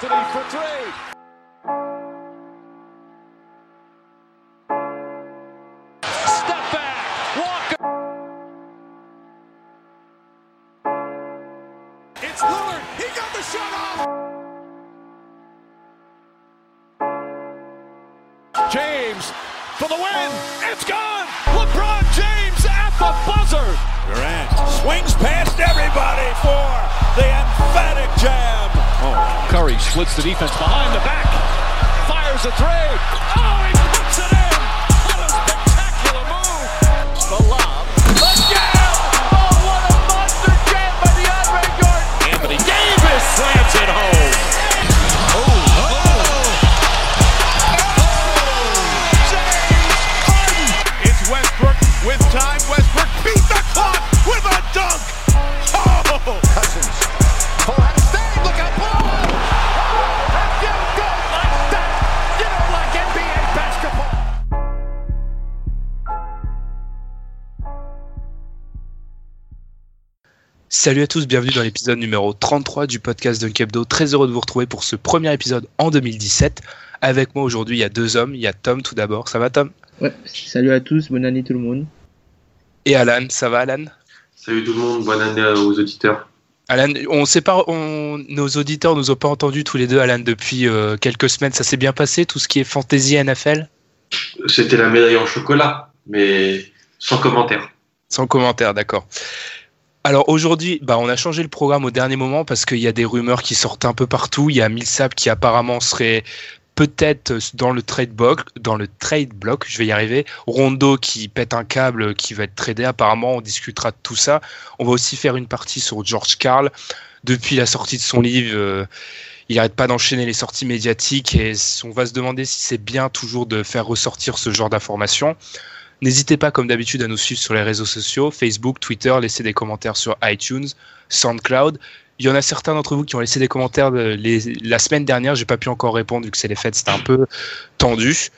Anthony for three. Step back. Walker. It's Lillard. He got the shot off. James for the win. It's gone. LeBron James at the buzzer. Durant swings past everybody for the emphatic jam. Curry splits the defense behind the back. Fires a three. Oh, he puts it in. Salut à tous, bienvenue dans l'épisode numéro 33 du podcast Dunkebdo. Très heureux de vous retrouver pour ce premier épisode en 2017. Avec moi aujourd'hui, il y a deux hommes. Il y a Tom tout d'abord. Ça va Tom? Ouais, salut à tous, bonne année tout le monde. Et Alan. Ça va Alan? Salut tout le monde, bonne année aux auditeurs. Alan, on sait pas, on, nos auditeurs nous ont pas entendus tous les deux, Alan, depuis euh, quelques semaines. Ça s'est bien passé, tout ce qui est fantasy NFL C'était la médaille en chocolat, mais sans commentaire. Sans commentaire, d'accord. Alors aujourd'hui, bah, on a changé le programme au dernier moment parce qu'il y a des rumeurs qui sortent un peu partout. Il y a Millsap qui apparemment serait peut-être dans le trade block, dans le trade block, je vais y arriver. Rondo qui pète un câble, qui va être tradé. Apparemment, on discutera de tout ça. On va aussi faire une partie sur George Carl. Depuis la sortie de son livre, euh, il n'arrête pas d'enchaîner les sorties médiatiques et on va se demander si c'est bien toujours de faire ressortir ce genre d'informations. N'hésitez pas, comme d'habitude, à nous suivre sur les réseaux sociaux, Facebook, Twitter, laissez des commentaires sur iTunes, SoundCloud. Il y en a certains d'entre vous qui ont laissé des commentaires les- la semaine dernière. J'ai pas pu encore répondre vu que c'est les fêtes, c'était un peu tendu.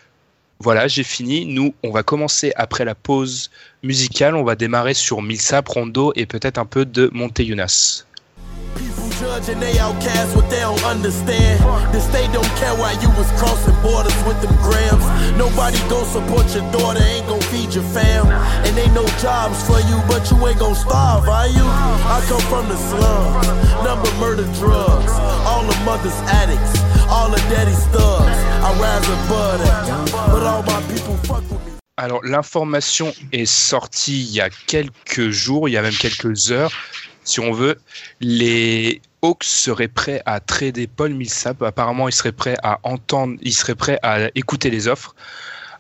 Voilà, j'ai fini. Nous, on va commencer après la pause musicale. On va démarrer sur Millsap, Rondo et peut-être un peu de Monteyunas. People judge and they outcast what they don't understand. This they don't care why you was crossing borders with them grams. Nobody gon' support your daughter, ain't gon' feed your fam. And ain't no jobs for you, but you ain't gon' starve, are you? I come from the slums, number murder drugs. All the mothers addicts, all the daddies thugs. I rise above that, but all my people fuck with me. Alors, l'information est sortie il y a quelques jours, il y a même quelques heures, si on veut. Les Hawks seraient prêts à trader Paul Millsap. Apparemment, ils seraient prêts à entendre, ils seraient prêts à écouter les offres.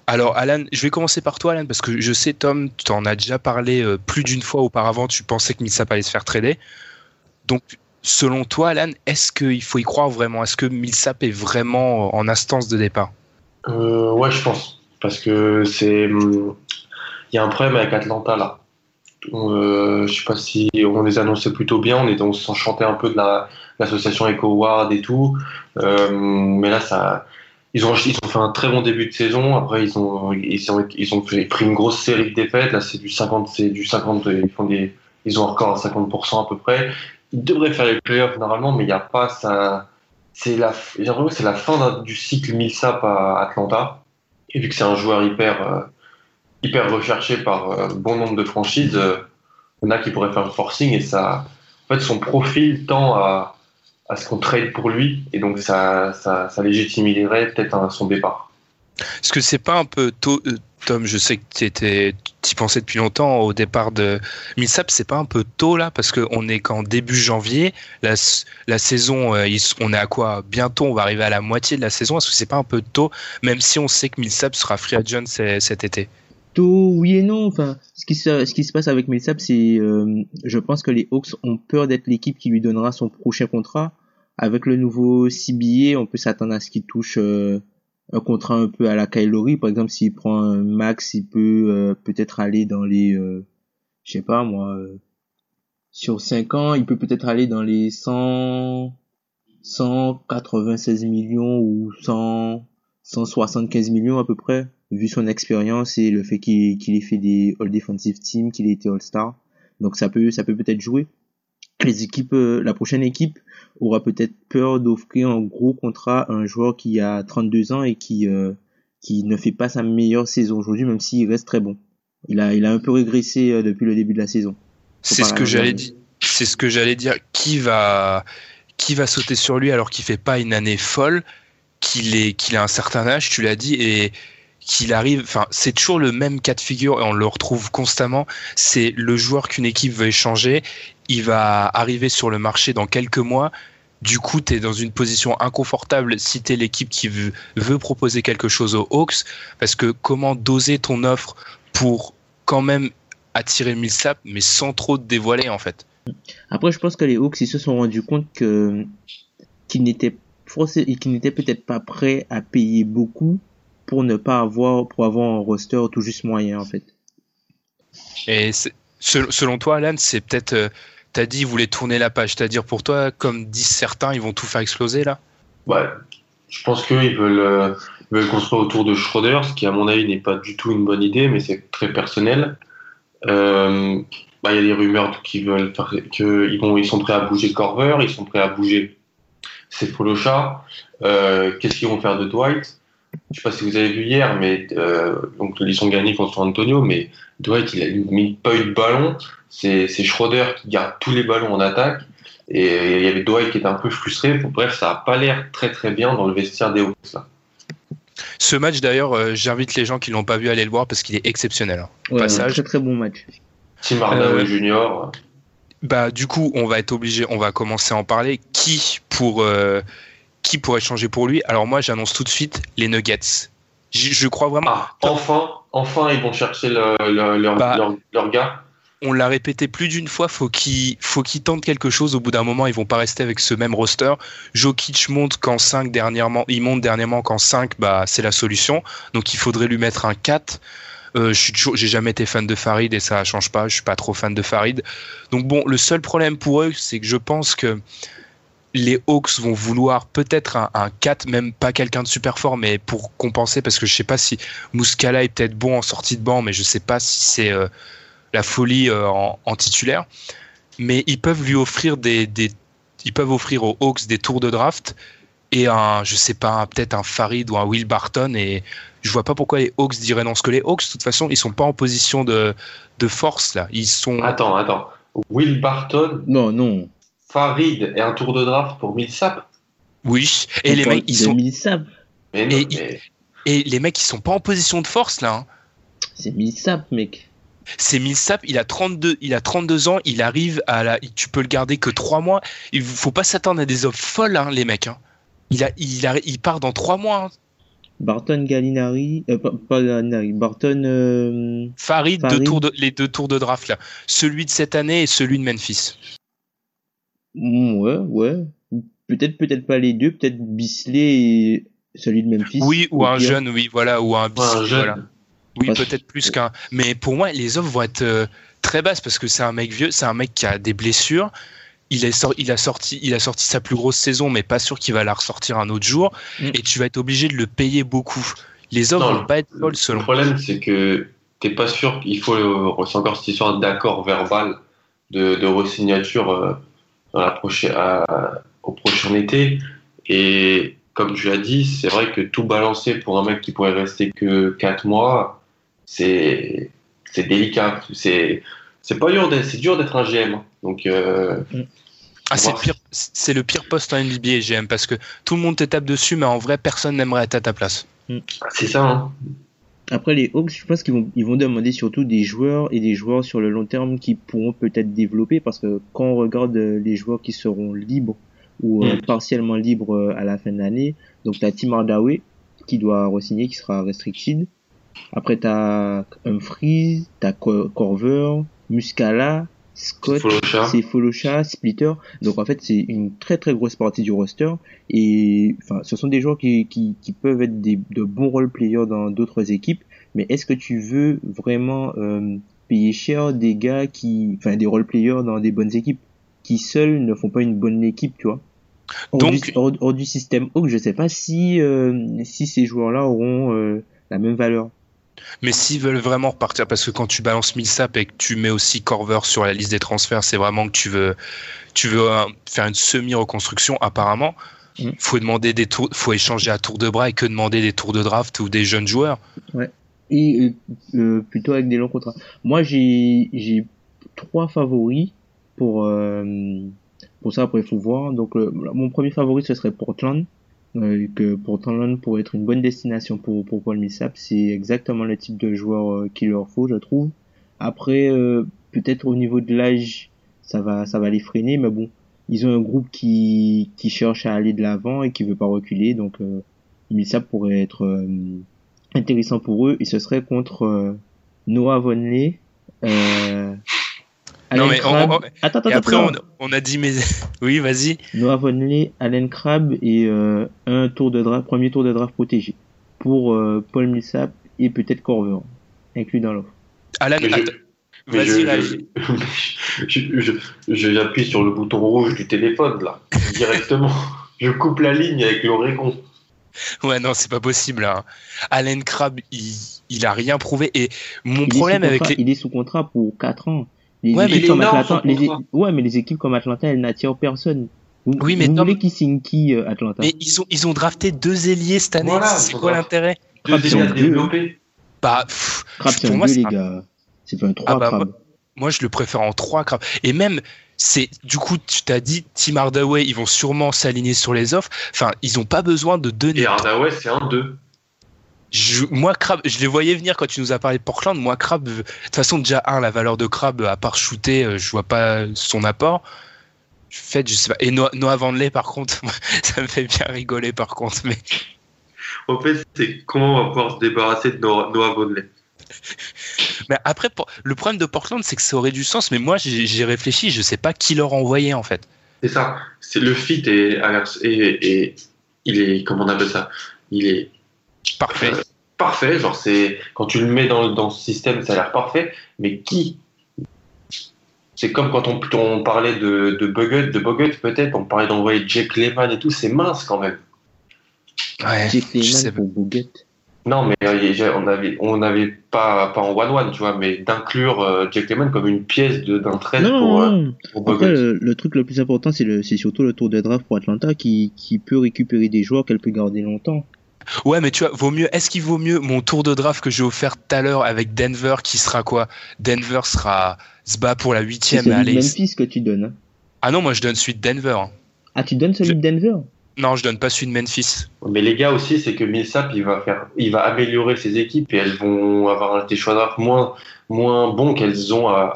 Alors, Alan, je vais commencer par toi, Alan, parce que je sais, Tom, tu en as déjà parlé euh, plus d'une fois auparavant. Tu pensais que Millsap allait se faire trader. Donc, selon toi, Alan, est-ce qu'il faut y croire vraiment? Est-ce que Millsap est vraiment en instance de départ? Euh, ouais, je pense. Parce que c'est. hum, Il y a un problème avec Atlanta là. Euh, je sais pas si on les annonçait plutôt bien, on, on s'enchantait un peu de la- l'association Eco Ward et tout. Euh, mais là. Ils ont, ils ont fait un très bon début de saison. Après, ils ont, ils ont, ils ont pris une grosse série de défaites. Là, c'est du 50, c'est du 50. Ils font des, ils ont un record à 50% à peu près. Ils devraient faire les playoffs normalement, mais il n'y a pas ça. C'est la, j'ai l'impression que c'est la fin du cycle Millsap à Atlanta. Et vu que c'est un joueur hyper, euh, hyper recherché par euh, bon nombre de franchises, euh, il y en a qui pourraient faire le forcing et ça, en fait, son profil tend à, à ce qu'on trade pour lui et donc ça, ça, ça légitimerait peut-être un- son départ. Est-ce que c'est pas un peu tôt, euh, Tom Je sais que tu y pensais depuis longtemps au départ de Millsap. C'est pas un peu tôt là? Parce qu'on est qu'en début janvier. La, saison, on est à quoi? Bientôt, on va arriver à la moitié de la saison. Est-ce que c'est pas un peu tôt Même si on sait que Millsap sera free agent cet été? Oui et non. Enfin, ce qui se, passe avec Millsap, c'est, euh, je pense que les Hawks ont peur d'être l'équipe qui lui donnera son prochain contrat. Avec le nouveau CBA, on peut s'attendre à ce qu'il touche euh, un contrat un peu à la Kylori. Par exemple, s'il prend un max, il peut euh, peut-être aller dans les, je sais pas moi, sur 5 ans, il peut peut-être aller dans les 100, 196 millions ou 100, 175 millions à peu près vu son expérience et le fait qu'il ait fait des All Defensive Team, qu'il ait été All-Star. Donc ça peut ça peut peut-être jouer. Les équipes, euh, la prochaine équipe aura peut-être peur d'offrir un gros contrat à un joueur qui a 32 ans et qui euh, qui ne fait pas sa meilleure saison aujourd'hui, même s'il reste très bon. Il a il a un peu régressé euh, depuis le début de la saison. C'est ce que j'allais dire. C'est ce que j'allais dire. Qui va qui va sauter sur lui alors qu'il fait pas une année folle, qu'il est qu'il a un certain âge, tu l'as dit et qu'il arrive, enfin, c'est toujours le même cas de figure et on le retrouve constamment. C'est le joueur qu'une équipe veut échanger, il va arriver sur le marché dans quelques mois. Du coup, tu es dans une position inconfortable si tu es l'équipe qui veut, proposer quelque chose aux Hawks, parce que comment doser ton offre pour quand même attirer Millsap, mais sans trop te dévoiler en fait? Après, je pense que les Hawks, ils se sont rendus compte que qu'ils n'étaient qu'ils n'étaient peut-être pas prêts à payer beaucoup pour ne pas avoir, pour avoir un roster tout juste moyen, en fait. Et selon toi, Alan, c'est peut-être, euh, t'as dit, ils voulaient tourner la page. C'est-à-dire pour toi, comme disent certains, ils vont tout faire exploser là? Ouais, je pense qu'ils veulent, euh, veulent construire autour de Schroeder, ce qui, à mon avis, n'est pas du tout une bonne idée, mais c'est très personnel. Euh, bah, il y a des rumeurs qui veulent faire, qu'ils vont, ils sont prêts à bouger Corver, ils sont prêts à bouger Sefolosha. Euh, Qu'est-ce qu'ils vont faire de Dwight? Je sais pas si vous avez vu hier, mais euh, donc ils ont gagné contre Antonio, mais Dwight il a mis pas eu de ballon. C'est Schroeder qui garde tous les ballons en attaque. Et il y avait Dwight qui était un peu frustré. Bref, ça a pas l'air très très bien dans le vestiaire des Hawks Ce match d'ailleurs, euh, j'invite les gens qui l'ont pas vu à aller le voir parce qu'il est exceptionnel. Hein. Ouais, Passage. Très très bon match. Tim Hardaway euh, Junior. Bah du coup, on va être obligé, on va commencer à en parler. Qui pour euh, qui pourrait changer pour lui Alors moi, j'annonce tout de suite les Nuggets. Je, crois vraiment. Ah, enfin, enfin, ils vont chercher le, leur, bah, leur, leur, gars. On l'a répété plus d'une fois, faut qu'il faut qu'ils tentent quelque chose. Au bout d'un moment, ils vont pas rester avec ce même roster. Jokic monte qu'en 5 dernièrement, il monte dernièrement qu'en 5, bah c'est la solution. Donc il faudrait lui mettre un 4. Euh, je j'ai jamais été fan de Farid et ça change pas. Je suis pas trop fan de Farid. Donc bon, le seul problème pour eux, c'est que je pense que les Hawks vont vouloir peut-être un, 4, même pas quelqu'un de super fort, mais pour compenser, parce que je sais pas si Muscala est peut-être bon en sortie de banc, mais je sais pas si c'est euh, la folie euh, en, titulaire. Mais ils peuvent lui offrir des, ils peuvent offrir aux Hawks des tours de draft et un, je sais pas, peut-être un Farid ou un Will Barton et je vois pas pourquoi les Hawks diraient non. Parce que les Hawks, de toute façon, ils sont pas en position de, de force là. Ils sont. Attends, attends. Will Barton? Non, non. Farid et un tour de draft pour Millsap. Oui, et les mecs, ils sont. Millsap. Mais non, et, et, les mecs, ils sont pas en position de force là. Hein. C'est Millsap, mec. C'est Millsap, il a 32, il a 32 ans, il arrive à la, tu peux le garder que 3 mois. Il faut pas s'attendre à des offres folles, hein, les mecs. Hein. Il a, il a, il part dans 3 mois. Hein. Barton Gallinari, euh, pas, Gallinari, Barton. Euh, Farid, Deux tours de, les deux tours de draft là. Celui de cette année et celui de Memphis. Mm, ouais, ouais. Peut-être, peut-être pas les deux, peut-être Bisley et celui de Memphis. Oui, ou un jeune, oui, voilà, ou un Bisley, voilà. Oui, peut-être plus qu'un. Mais pour moi, les offres vont être euh, très basses parce que c'est un mec vieux, c'est un mec qui a des blessures. Il, est il, a sorti, il a sorti sa plus grosse saison, mais pas sûr qu'il va la ressortir un autre jour. Mm. Et tu vas être obligé de le payer beaucoup. Les offres vont pas être folles selon. Le problème, c'est que t'es pas sûr qu'il faut. C'est encore cette histoire d'accord verbal de, de resignature. Dans la prochaine, au prochain été. Et comme tu l'as dit, c'est vrai que tout balancer pour un mec qui pourrait rester que 4 mois, c'est délicat. C'est pas dur, c'est dur d'être un GM. Hein. Donc, euh, ah, c'est le, le pire poste en NBA GM parce que tout le monde te tape dessus, mais en vrai, personne n'aimerait être à ta place. C'est ça. Hein. Après les Hawks, je pense qu'ils vont, ils vont demander surtout des joueurs et des joueurs sur le long terme qui pourront peut-être développer parce que quand on regarde euh, les joueurs qui seront libres ou euh, mm. partiellement libres euh, à la fin de l'année, donc la Team Hardaway qui doit re-signer, qui sera restricted. Après, t'as Humphries, t'as Co- Corver, Muscala, Scott, c'est Folocha, Splitter. Donc en fait, c'est une très très grosse partie du roster. Et enfin, ce sont des joueurs qui, qui, qui peuvent être des, de bons role players dans d'autres équipes. Mais est-ce que tu veux vraiment euh, payer cher des gars qui, enfin, des role players dans des bonnes équipes qui seuls ne font pas une bonne équipe, tu vois? Hors, Donc- du, hors, hors du système Hawk, je sais pas si euh, si ces joueurs-là auront euh, la même valeur. Mais s'ils veulent vraiment repartir, parce que quand tu balances Millsap et que tu mets aussi Corver sur la liste des transferts, c'est vraiment que tu veux, tu veux euh, faire une semi-reconstruction. Apparemment, Mm. faut demander des tours, faut échanger à tour de bras et que demander des tours de draft ou des jeunes joueurs. et euh, euh, plutôt avec des longs contrats. Moi, j'ai j'ai trois favoris pour euh, pour ça. Après, il faut voir. Donc, mon premier favori ce serait Portland. Euh, que Portland pourrait être une bonne destination pour pour Paul Millsap. C'est exactement le type de joueur euh, qu'il leur faut, je trouve. Après, euh, peut-être au niveau de l'âge, ça va ça va les freiner, mais bon, ils ont un groupe qui qui cherche à aller de l'avant et qui veut pas reculer. Donc, Millsap pourrait être intéressant pour eux et ce serait contre Noah Vonley euh, Non, mais on- Crabbe- on- attends, attends, Et après, attends. on, on a dit, mais oui, vas-y. Noah Vonley, Allen Crabbe et euh, un tour de draft, premier tour de draft protégé pour euh, Paul Millsap et peut-être Corver inclus dans l'offre. Alan, vas-y, je- réagis. je, je, je- j'appuie sur le bouton rouge du téléphone, là, directement. je coupe la ligne avec l'Oregon. Ouais, non, c'est pas possible. Hein. Allen Crabbe, il, il a rien prouvé. Et mon Il problème avec contrat- les. il est sous contrat pour 4 ans. Les Ouais, mais équipes est comme énorme, Atlanta, les- ouais, mais les équipes comme Atlanta, elles n'attirent personne. Vous, Oui, mais vous Tom- voulez qu'ils signent qui, euh, Atlanta? Mais ils ont, ils ont drafté deux ailiers cette année. Voilà, c'est quoi l'intérêt? Deux délais à développer. Bah, pff, Crabbe, c'est pour un moi, 2, c'est les un- gars. C'est pas un 3, Ah bah, moi, je le préfère en 3 Crabbe. Et même, c'est du coup, tu t'as dit, Tim Hardaway, ils vont sûrement s'aligner sur les offres. Enfin, ils ont pas besoin de deux Et Hardaway, c'est un 2. Je, moi, Crabbe, je les voyais venir quand tu nous as parlé de Portland. Moi, Crabbe, de toute façon, déjà, un, la valeur de Crabbe, à part shooter, euh, je vois pas son apport. Fait, je sais pas. Et Noah, Noah Vandley, par contre, ça me fait bien rigoler, par contre. Mais En fait, c'est comment on va pouvoir se débarrasser de Noah, Noah. Mais après, le problème de Portland, c'est que ça aurait du sens, mais moi, j'ai réfléchi, je sais pas qui leur envoyer en fait. C'est ça. C'est le fit et, et, et il est comment on appelle ça? Il est Parfait. euh, parfait. Genre c'est quand tu le mets dans, dans ce système, ça a l'air parfait. Mais qui? C'est comme quand on, on parlait de, de Bogut, de Bogut peut-être, on parlait d'envoyer Jake Lehman et tout, c'est mince quand même. Ouais, Jake Lehman pour Bogut. Non, mais euh, on avait, on n'avait pas, pas en one-one, tu vois, mais d'inclure euh, Jake Lehman comme une pièce de- d'un trade Non, pour, euh, non. pour Après, Bogut. le, le truc le plus important, c'est le, c'est surtout le tour de draft pour Atlanta qui, qui peut récupérer des joueurs qu'elle peut garder longtemps. Ouais, mais tu vois, vaut mieux. Est-ce qu'il vaut mieux mon tour de draft que j'ai offert tout à l'heure avec Denver, qui sera quoi? Denver sera se bat pour la C'est huitième. Allez. Memphis que tu donnes. hein. Ah non, moi je donne celui de Denver. hein. Ah, tu donnes celui Je- de Denver? Non, je donne pas celui de Memphis. Mais les gars aussi, c'est que Millsap, il va faire, il va améliorer ses équipes et elles vont avoir des choix moins, moins bons qu'elles ont à,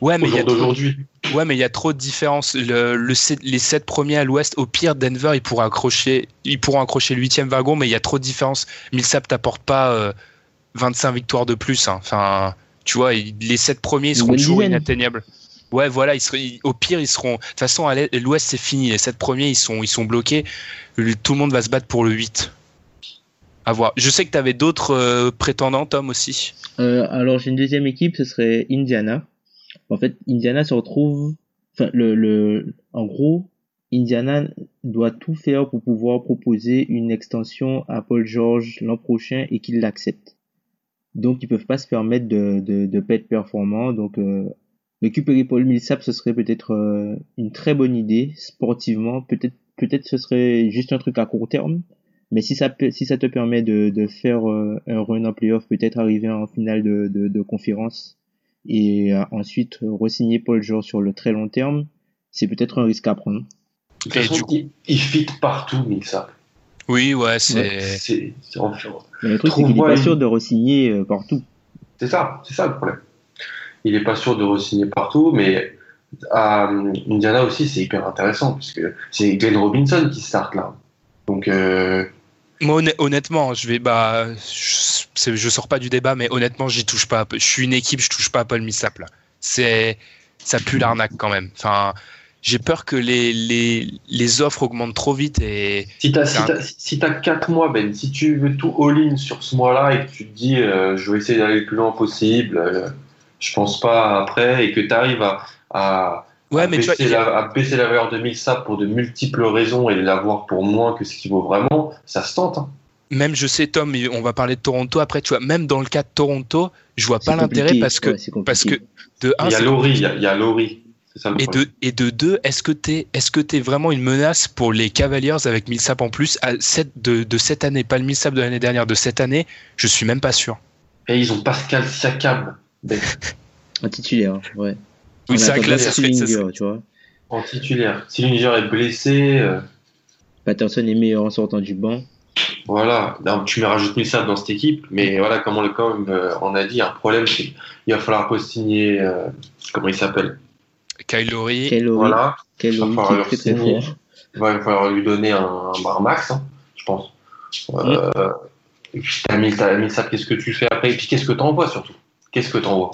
Ouais, mais au il y a jour trop, d'aujourd'hui. ouais, mais il y a trop de différences. Le, les sept premiers à l'Ouest, au pire, Denver, ils pourront accrocher, ils pourront accrocher le huitième wagon, mais il y a trop de différences. Millsap t'apporte pas euh, 25 victoires de plus. hein. Enfin, tu vois, les sept premiers, ils seront toujours inatteignables. Ouais, voilà, ils au pire, ils seront. De toute façon, à l'Ouest, c'est fini. Les sept premiers, ils sont, ils sont bloqués. Tout le monde va se battre pour le 8. À voir. Je sais que tu avais d'autres euh, prétendants, Tom, aussi. Euh, alors j'ai une deuxième équipe, ce serait Indiana. En fait, Indiana se retrouve, enfin le, le, en gros, Indiana doit tout faire pour pouvoir proposer une extension à Paul George l'an prochain et qu'il l'accepte. Donc ils peuvent pas se permettre de de, de pas être performants. Donc euh, récupérer Paul Millsap, ce serait peut-être euh, une très bonne idée sportivement. Peut-être peut-être ce serait juste un truc à court terme. Mais si ça, si ça te permet de, de faire euh, un run en playoff, peut-être arriver en finale de, de, de conférence et euh, ensuite re-signer Paul George sur le très long terme, c'est peut-être un risque à prendre. De toute façon, du coup- il, il fit partout, Millsap. Oui, ouais, c'est. C'est, c'est, enfin, Mais le truc, c'est qu'il est Trouve-moi pas une- sûr de re-signer euh, partout. c'est ça, c'est ça le problème. Il est pas sûr de re-signer partout, mais à Indiana aussi, c'est hyper intéressant parce que c'est Glenn Robinson qui start là. Donc, euh, Moi, honn- honnêtement, je vais. Bah, je- je sors pas du débat, mais honnêtement, j'y touche pas. Je suis une équipe, je touche pas à Paul Millsap là. C'est, ça pue l'arnaque quand même. Enfin, j'ai peur que les, les, les offres augmentent trop vite et Si t'as si un- si t'as 4 mois, Ben, si tu veux tout all-in sur ce mois-là et que tu te dis euh, je vais essayer d'aller le plus loin possible, euh, je pense pas après, et que tu arrives à, à, ouais, à mais tu vois, baisser la, à baisser la valeur de Millsap pour de multiples raisons et l'avoir pour moins que ce qu'il vaut vraiment, ça se tente. hein. même je sais Tom, on va parler de Toronto après. Tu vois, même dans le cas de Toronto, je vois pas l'intérêt parce que Ouais, parce que de un, Il y a Laurie, il y a, il y a Laurie. C'est ça le Et de, et de deux, est-ce que t'es est-ce que t'es vraiment une menace pour les Cavaliers avec Millsap en plus à cette, de, de cette année, pas le Millsap de l'année dernière, de cette année, je suis même pas sûr. Et ils ont Pascal Siakam Un titulaire, ouais. Oui, En c'est vrai que là, ça attendant, serait, ça Sillinger, serait- tu vois. en titulaire. Si Linger est blessé, euh, Patterson est meilleur en sortant du banc. voilà, Non, tu me rajoutes Millsap dans cette équipe, mais voilà, comme on, le- comme, euh, on a dit, un problème, c'est qu'il va falloir pas signer, euh, comment il s'appelle? Kyle Lowry. Quel Laurie, Voilà, il va falloir très. Il va falloir lui donner un, un max, hein, je pense. Euh, Et puis t'as mis, t'as mis ça, qu'est-ce que tu fais après? Et puis qu'est-ce que t'envoies surtout? Qu'est-ce que t'envoies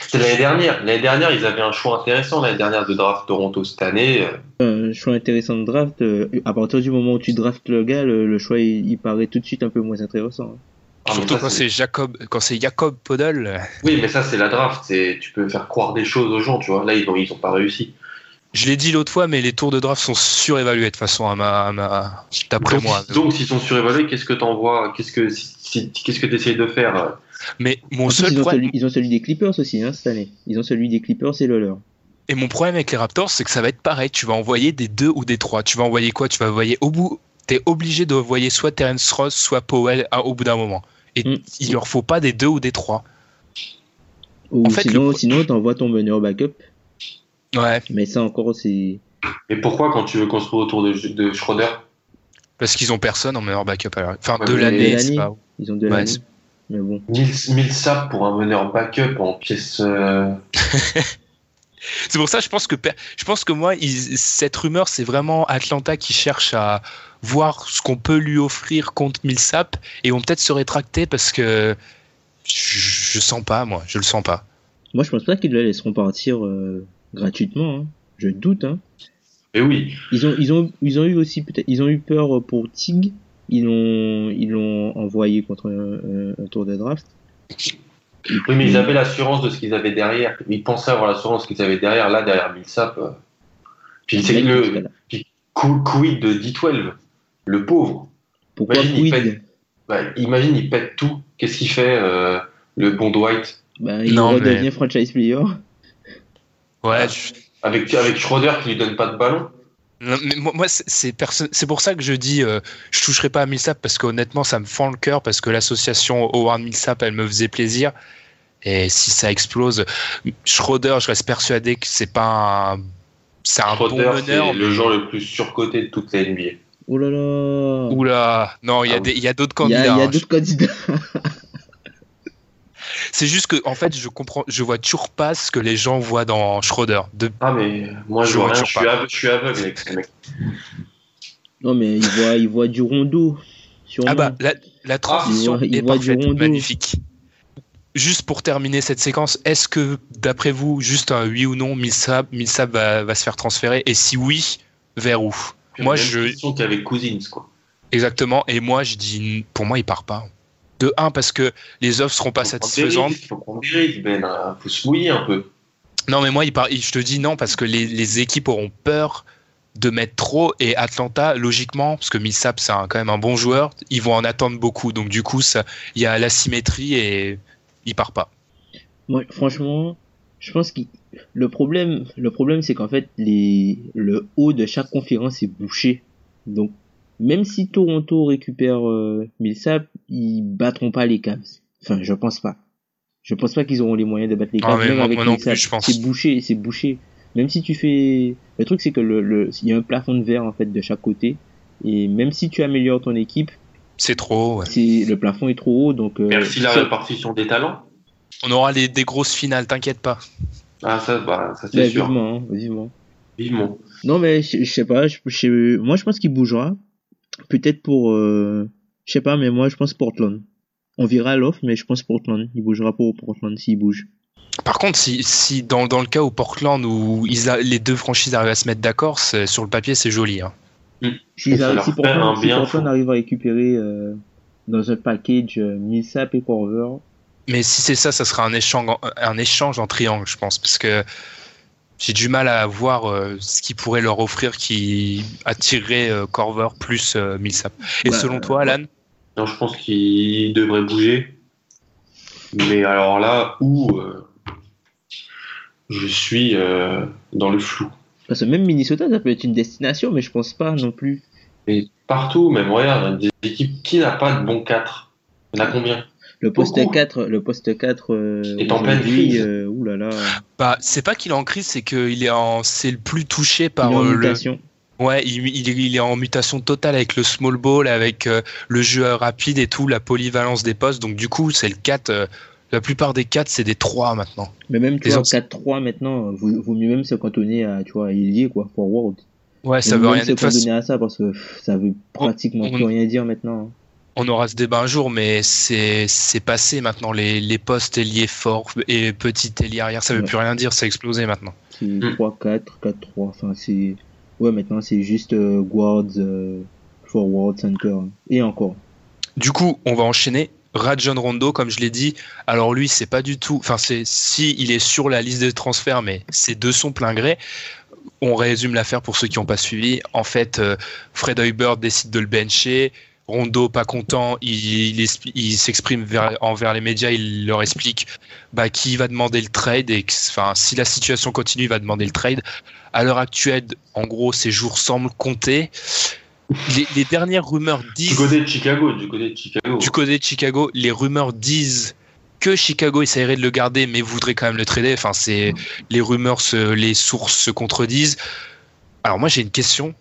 C'est l'année dernière. L'année dernière, ils avaient un choix intéressant. L'année dernière de draft Toronto cette année. euh, Un choix intéressant de draft. euh, à partir du moment où tu draftes le gars, le, le choix il, il paraît tout de suite un peu moins intéressant. hein. ah, Surtout ça, quand c'est Jacob, quand c'est Jacob Podol. Oui, mais ça c'est la draft. C'est tu peux faire croire des choses aux gens, tu vois. Là, ils ont, ils ont pas réussi. Je l'ai dit l'autre fois, mais les tours de draft sont surévalués de toute façon, à ma, à ma- d'après donc, moi. donc s'ils sont surévalués, qu'est-ce que t'envoies Qu'est-ce que si- si- qu'est-ce que t'essayes de faire? euh Mais mon En plus, seul ils, ont problème, celui, ils ont celui des Clippers aussi hein, cette année. Ils ont celui des Clippers et le leur. et mon problème avec les Raptors, c'est que ça va être pareil. Tu vas envoyer des deux ou des trois. Tu vas envoyer quoi? Tu vas envoyer au bout. T'es obligé d'envoyer soit Terence Ross, soit Powell à- au bout d'un moment. Et Mm. il leur faut pas des deux ou des trois. Ou En fait, sinon, le- sinon t'envoies ton meneur backup. Ouais. Mais ça encore, c'est. Et pourquoi quand tu veux construire autour de, de Schroeder? Parce qu'ils ont personne en meilleur backup. alors. Enfin, Ouais, de mais l'année, de c'est pas. Ils ont de Ouais, l'année. Mais bon. Mills- Millsap pour un meneur backup en pièce. euh, C'est pour ça, je pense que je pense que moi, cette rumeur, c'est vraiment Atlanta qui cherche à voir ce qu'on peut lui offrir contre Millsap et vont peut-être se rétracter parce que je, je sens pas, moi, je le sens pas. Moi, je pense pas qu'ils le laisseront partir euh, gratuitement. hein. Je doute. Hein. Et oui, Ils ont, ils ont, ils ont eu aussi peut-être, ils ont eu peur pour Tig. Ils l'ont, ils l'ont envoyé contre un, un- un tour de draft. Oui, mais puis- ils avaient l'assurance de ce qu'ils avaient derrière. Ils pensaient avoir l'assurance qu'ils avaient derrière, là, derrière Millsap. euh. Puis c'est le qu- quid de D12, le pauvre. Pourquoi Imagine, il pète, bah, imagine, il pète tout. Qu'est-ce qu'il fait, euh, le bon Dwight? Bah, Il Non, redevient mais- franchise player. Ouais, Ah. je- avec, avec Schroeder qui lui donne pas de ballon non, mais moi, moi, c'est- pour ça que je dis, euh, je toucherai pas à Millsap parce qu'honnêtement, ça me fend le cœur parce que l'association Howard Millsap, elle me faisait plaisir. Et si ça explose, Schroeder, je reste persuadé que c'est pas un, c'est un Schroeder, bon c'est meneur. le joueur le plus surcoté de toute la NBA. Oh là là. Oula, non, il y a Ah a d'autres a, candidats. il y a hein. d'autres candidats. C'est juste que, en fait, je comprends, je vois toujours pas ce que les gens voient dans Schroeder. De, Ah, mais moi, je, Je vois vois rien, toujours je suis, pas. aveugle, je suis aveugle avec ce mec. Non, mais il voit, il voit du rondo. Sûrement. ah bah, la, la transition Il voit- il est voit parfaite, magnifique. Juste pour terminer cette séquence, est-ce que, d'après vous, juste un oui ou non, Millsap va, va se faire transférer Et si oui, vers où? Puis, Moi, même je- qu'avec Cousins, quoi. Exactement. Et moi, je dis, pour moi, il part pas. De un, parce que les offres seront pas Faut satisfaisantes. risques, Faut prendre des risques, Ben. hein. Faut se mouiller un peu. Non, mais moi, il je te dis non parce que les, les équipes auront peur de mettre trop et Atlanta, logiquement, parce que Millsap, c'est un- quand même un bon joueur, ils vont en attendre beaucoup. Donc, du coup, ça- il y a l'asymétrie et il part pas. Moi, franchement, je pense que le problème, le problème, c'est qu'en fait, les, le haut de chaque conférence est bouché. Donc, même si Toronto récupère euh, Millsap, ils battront pas les Cavs. Enfin, je pense pas. Je pense pas qu'ils auront les moyens de battre les Cavs. même moi- avec moi non Millsap. plus, je pense. C'est bouché, c'est bouché. Même si tu fais, le truc, c'est que le, le, il y a un plafond de verre en fait de chaque côté. Et même si tu améliores ton équipe, C'est trop. ouais. c'est le plafond est trop haut. Donc, euh, Merci la répartition des talents. On aura les, des grosses finales, t'inquiète pas. Ah, ça, bah, ça c'est sûr. vivement, hein, vivement. Vivement. Non, mais je, je sais pas. Je, je- moi, je pense qu'il bougera. Peut-être pour, euh, je sais pas, mais moi, je pense Portland. On verra l'offre, mais je pense Portland. Il bougera pas au Portland s'il bouge. Par contre, si, si dans, dans le cas où Portland, où ils a- les deux franchises arrivent à se mettre d'accord, c'est- sur le papier, c'est joli. Hein. Si, leur si Portland, si bien Portland arrive à récupérer euh, dans un package euh, Millsap et Corver, Mais si c'est ça, ça sera un échange, en- un échange en triangle, je pense, parce que j'ai du mal à voir euh, ce qu'ils pourraient leur offrir qui attirerait euh, Corver plus euh, Millsap. Et Bah, selon toi, Alan Non, je pense qu'il devrait bouger. Mais alors là, où euh, je suis euh, dans le flou. parce que même Minnesota, ça peut être une destination, mais je pense pas non plus. Et partout, même regarde, des équipes qui n'a pas de bon 4 Il y en a combien? Le poste Beaucoup. 4, le poste 4 euh, Est en pleine crise. euh, oulala, Bah, c'est pas qu'il est en crise, c'est qu'il est en, c'est le plus touché il par est en euh, le. mutation. Ouais, il, il est, il est en mutation totale avec le small ball, avec euh, le jeu rapide et tout, la polyvalence des postes. Donc du coup, c'est le 4. euh, la plupart des 4, c'est des 3 maintenant. Mais même tu Les vois, autres- 4-3 maintenant, vaut, vaut mieux même se cantonner à, tu vois, à ailier, quoi, forward. Ouais, ça veut rien dire. Cantonner à ça parce que pff, ça veut pratiquement on- plus rien dire maintenant. On aura ce débat un jour, mais c'est c'est passé maintenant. Les, les postes ailiers forts et petit ailier arrière, ça veut Ouais. plus rien dire, ça a explosé maintenant. C'est Mm. 3-4, 4-3, enfin c'est... Ouais, maintenant c'est juste euh, guards, euh, forward, center, et encore. Du coup, on va enchaîner. Rajon Rondo, comme je l'ai dit, alors lui, c'est pas du tout. Enfin, c'est si il est sur la liste des transferts, mais c'est de son plein gré. On résume l'affaire pour ceux qui n'ont pas suivi. En fait, euh, Fred Hoiberg décide de le bencher. Rondo, pas content, il, s'exprime vers- envers les médias, il leur explique bah, qui va demander le trade et enfin, si la situation continue, il va demander le trade. À l'heure actuelle, en gros, ses jours semblent compter. Les, les dernières rumeurs Du disent côté de Chicago, du côté de Chicago. du côté de Chicago, les rumeurs disent que Chicago essaierait de le garder, mais voudrait quand même le trader. Enfin, c'est les rumeurs, se, les sources se contredisent. Alors moi, j'ai une question.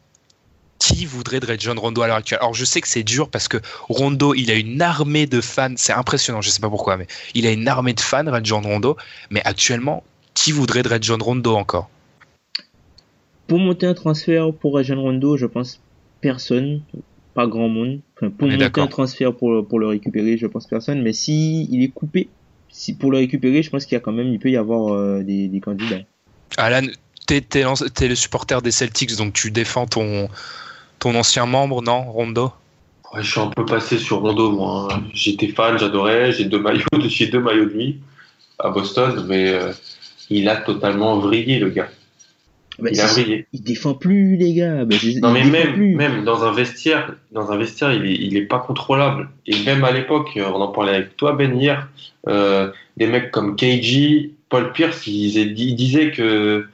Qui voudrait de John Rondo à l'heure actuelle? Alors je sais que c'est dur parce que Rondo, il a une armée de fans. C'est impressionnant. Je sais pas pourquoi, mais il a une armée de fans, Red John Rondo. Mais actuellement, qui voudrait de Red John Rondo encore? Pour monter un transfert pour Rajon Rondo, je pense personne, pas grand monde. Enfin, pour monter un transfert pour, pour le récupérer, je pense personne. Mais si il est coupé, si pour le récupérer, je pense qu'il y a quand même, il peut y avoir euh, des, des candidats. Alan, t'es t'es le supporter des Celtics, donc tu défends ton, ton ancien membre, non, Rondo? Ouais, je suis un peu passé sur Rondo, moi. hein. J'étais fan, j'adorais. J'ai deux maillots, j'ai deux maillots de lui à Boston, mais euh, il a totalement vrillé, le gars. Bah, Il a vrillé. il défend plus, les gars. Bah, Non, mais même, plus. même dans un vestiaire, dans un vestiaire, il est, il est pas contrôlable. Et même à l'époque, euh, on en parlait avec toi, Ben, hier, euh, des mecs comme KG, Paul Pierce, ils, ils disaient que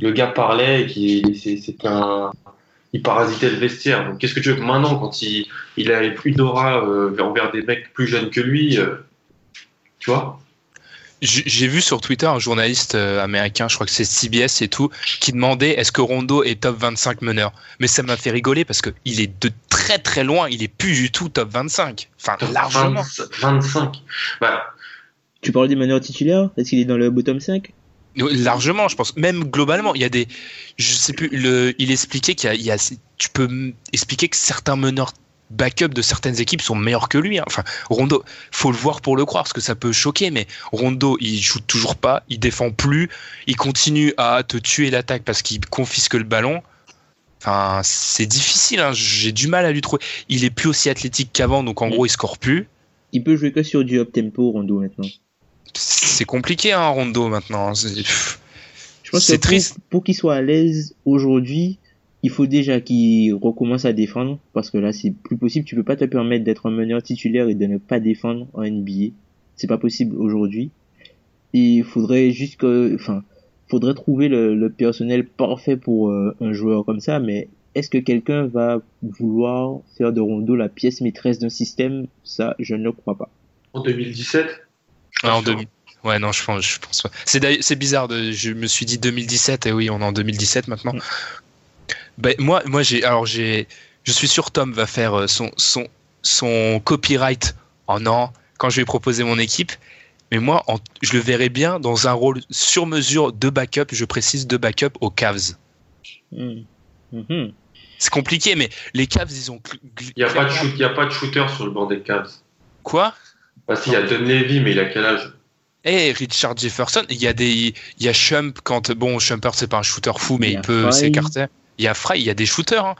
le gars parlait et c'était un. Il parasitait le vestiaire. Donc, qu'est-ce que tu veux que maintenant, quand il, il avait plus d'aura euh, envers des mecs plus jeunes que lui, euh, tu vois? J'ai vu sur Twitter un journaliste euh, américain, je crois que c'est CBS et tout, qui demandait est-ce que Rondo est top 25 meneur? Mais ça m'a fait rigoler parce que il est de très très loin, il est plus du tout top 25. Enfin, largement. 25. Bah, Tu parles des meneurs titulaires? Est-ce qu'il est dans le bottom 5 Largement, je pense. Même globalement, il y a des. Je sais plus, le, il expliquait qu'il y a, il y a- Tu peux expliquer que certains meneurs backup de certaines équipes sont meilleurs que lui. hein. Enfin, Rondo, faut le voir pour le croire, parce que ça peut choquer, mais Rondo, il joue toujours pas, il défend plus, il continue à te tuer l'attaque parce qu'il confisque le ballon. Enfin, c'est difficile, hein. j'ai du mal à lui trouver. Il est plus aussi athlétique qu'avant, donc en Mm. gros, il score plus. Il peut jouer que sur du up tempo, Rondo, maintenant. C'est compliqué, hein, Rondo, maintenant. Je pense que pour, triste. pour qu'il soit à l'aise aujourd'hui, il faut déjà qu'il recommence à défendre parce que là c'est plus possible. Tu peux pas te permettre d'être un meneur titulaire et de ne pas défendre en NBA. C'est pas possible aujourd'hui. Et il faudrait juste que, enfin, faudrait trouver le, le personnel parfait pour euh, un joueur comme ça. Mais est-ce que quelqu'un va vouloir faire de Rondo la pièce maîtresse d'un système? Ça, je ne le crois pas. en 2017 Ouais, en 2000. Ouais, non, je pense, je pense pas. C'est d'ailleurs- c'est bizarre, de, je me suis dit 2017, et oui, on est en 2017 maintenant. Mm. Ben, moi, moi j'ai, alors j'ai, je suis sûr Tom va faire euh, son, son, son copyright en an quand je vais proposer mon équipe. Mais moi, en- je le verrais bien dans un rôle sur mesure de backup, je précise de backup aux Cavs. Hmm. Mhm. C'est compliqué, mais les Cavs, ils ont. Il n'y a, pas de clairement- shoot- il y a pas de shooter sur le banc des Cavs. Quoi? Ah si, il y a Dunleavy, mais il a quel âge? Et Richard Jefferson, il y a des, il y a Shump quand bon, Shumpert c'est pas un shooter fou, mais Il y il, a peut s'écarter. Il y a Fry, il y a des shooters. hein.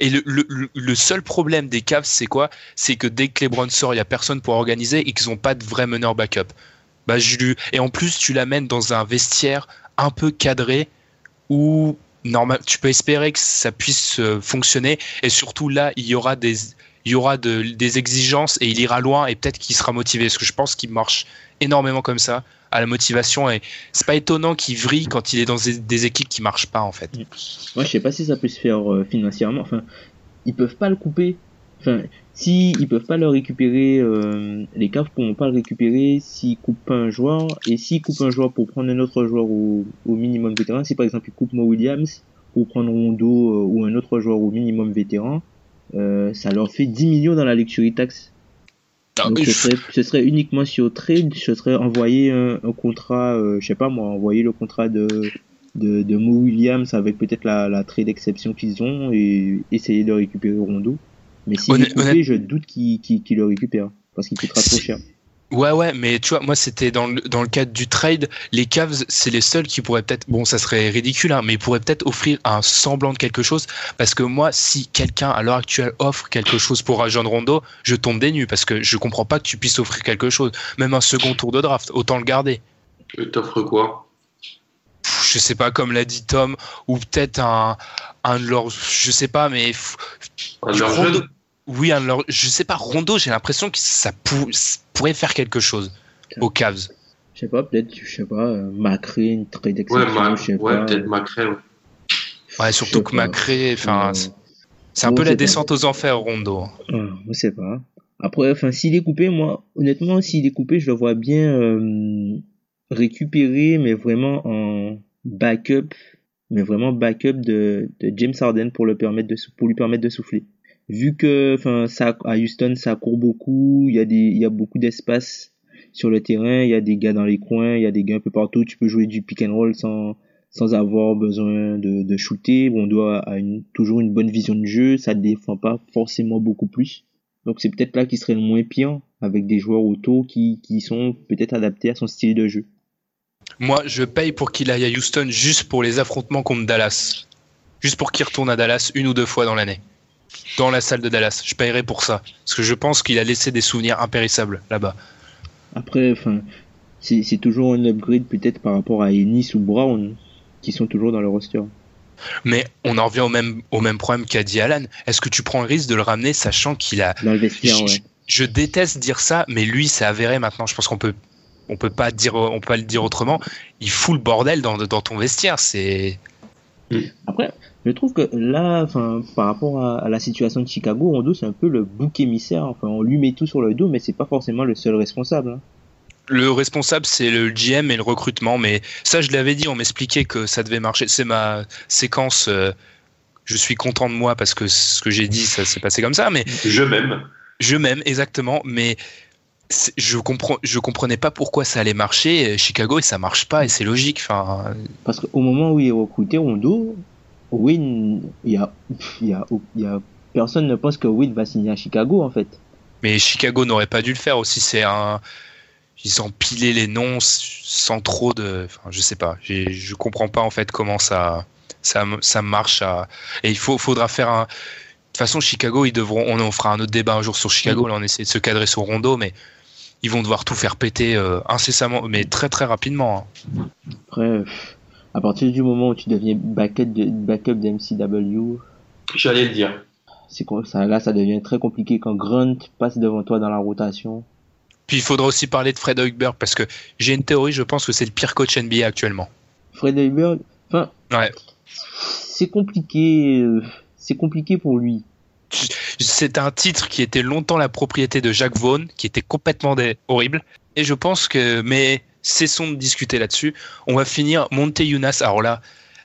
Et le, le- le- le seul problème des Cavs, c'est quoi? C'est que dès que LeBron sort, il y a personne pour organiser et qu'ils n'ont pas de vrai meneur backup. Bah, je Et en plus, tu l'amènes dans un vestiaire un peu cadré où normal, tu peux espérer que ça puisse euh, fonctionner. Et surtout là, il y aura des, il y aura de- des exigences et il ira loin et peut-être qu'il sera motivé. Parce que je pense qu'il marche énormément comme ça à la motivation et c'est pas étonnant qu'il vrille quand il est dans des, équipes qui marchent pas en fait. Moi, je sais pas si ça peut se faire euh, financièrement. Enfin, ils peuvent pas le couper. Enfin, si ils peuvent pas le récupérer, euh, les Cavs pourront pas le récupérer s'ils coupent un joueur. Et s'ils coupent un joueur pour prendre un autre joueur au, au minimum vétéran, si par exemple ils coupent Mo Williams pour prendre Rondo euh, ou un autre joueur au minimum vétéran, euh, ça leur fait 10 millions dans la luxury tax. Ah, Donc ce serait, ce serait uniquement sur trade, ce serait envoyer un, un contrat, euh, je sais pas moi, envoyer le contrat de, de, de Mo Williams avec peut-être la, la trade exception qu'ils ont et essayer de récupérer Rondo. Mais s'il Honnête- est coupé, honnête- je doute qu'il qu'il qu'il le récupère parce qu'il coûtera trop Si- cher. Ouais, ouais, mais tu vois, moi, c'était dans le, dans le cadre du trade. Les Cavs, c'est les seuls qui pourraient peut-être, bon, ça serait ridicule, hein, mais ils pourraient peut-être offrir un semblant de quelque chose. Parce que moi, si quelqu'un, à l'heure actuelle, offre quelque chose pour Rajon Rondo, je tombe des nues. Parce que je comprends pas que tu puisses offrir quelque chose. Même un second tour de draft, autant le garder. Euh, T'offres quoi? Je sais pas, comme l'a dit Tom, ou peut-être un, un de leurs, je sais pas, mais Un de leurs jeunes? Oui, de leurs- je sais pas, Rondo, j'ai l'impression que ça pou- ça pourrait faire quelque chose aux Cavs. Je sais pas, peut-être, je sais pas, euh, Macré, une trade Ouais, exception, Ma- je sais ouais peut-être Macré. ouais. Ouais, surtout que. Macré, enfin, Euh, c'est- un bon, peu la pas- descente aux enfers, Rondo. Ah, je sais pas. Après, enfin, s'il est coupé, moi, honnêtement, s'il est coupé, je le vois bien euh, récupérer, mais vraiment en backup, mais vraiment backup de, de James Harden pour le permettre de sou- pour lui permettre de souffler. Vu que, enfin, ça à Houston, ça court beaucoup, il y a des, il y a beaucoup d'espace sur le terrain, il y a des gars dans les coins, il y a des gars un peu partout. Tu peux jouer du pick and roll sans sans avoir besoin de, shooter. On doit une, toujours une bonne vision de jeu, ça défend pas forcément beaucoup plus. Donc c'est peut-être là qui serait le moins pire, avec des joueurs autour qui, qui sont peut-être adaptés à son style de jeu. Moi, je paye pour qu'il aille à Houston juste pour les affrontements contre Dallas. Juste pour qu'il retourne à Dallas une ou deux fois dans l'année. Dans la salle de Dallas. Je payerai pour ça. Parce que je pense qu'il a laissé des souvenirs impérissables là-bas. Après, enfin, c'est c'est toujours un upgrade peut-être par rapport à Ennis ou Brown, qui sont toujours dans le roster. Mais on en revient au même, au même problème qu'a dit Alan. Est-ce que tu prends le risque de le ramener sachant qu'il a. Dans le vestiaire, je, ouais. je- je déteste dire ça, mais lui, c'est avéré maintenant. Je pense qu'on peut. On peut pas dire, on peut pas le dire autrement. Il fout le bordel dans, dans ton vestiaire. C'est Après, je trouve que là, enfin, par rapport à, à la situation de Chicago, Rondo, c'est un peu le bouc émissaire. Enfin, on lui met tout sur le dos, mais c'est pas forcément le seul responsable. hein. Le responsable, c'est le GM et le recrutement, mais ça, je l'avais dit, on m'expliquait que ça devait marcher. C'est ma séquence. euh, je suis content de moi parce que ce que j'ai dit, ça s'est passé comme ça, mais Je m'aime. je m'aime exactement, mais je comprends, je comprenais pas pourquoi ça allait marcher. Chicago et ça marche pas et c'est logique. Enfin, Parce qu'au moment où il est recruté Rondo, Win, il y a, y a, y a, personne ne pense que Win va signer à Chicago, en fait. mais Chicago n'aurait pas dû le faire aussi. C'est un, ils ont pilé les noms sans trop de, enfin, je sais pas. Je comprends pas en fait comment ça, ça, ça marche. À... Et il faut, faudra faire un. De toute façon, Chicago, ils devront. On en fera un autre débat un jour sur Chicago. Là, on essaie de se cadrer sur Rondo, mais ils vont devoir tout faire péter euh, incessamment, mais très très rapidement. hein. À partir du moment où tu deviens backup de, backup de MCW, J'allais le dire. c'est ça, là, ça devient très compliqué quand Grunt passe devant toi dans la rotation. Puis il faudra aussi parler de Fred Hoiberg parce que j'ai une théorie. Je pense que c'est le pire coach NBA actuellement. Fred Hoiberg, enfin, Ouais. c'est compliqué, euh, c'est compliqué pour lui. C'est un titre qui était longtemps la propriété de Jacques Vaughan, qui était complètement horrible. Et je pense que, mais cessons de discuter là-dessus. On va finir Monte Younas. Alors là,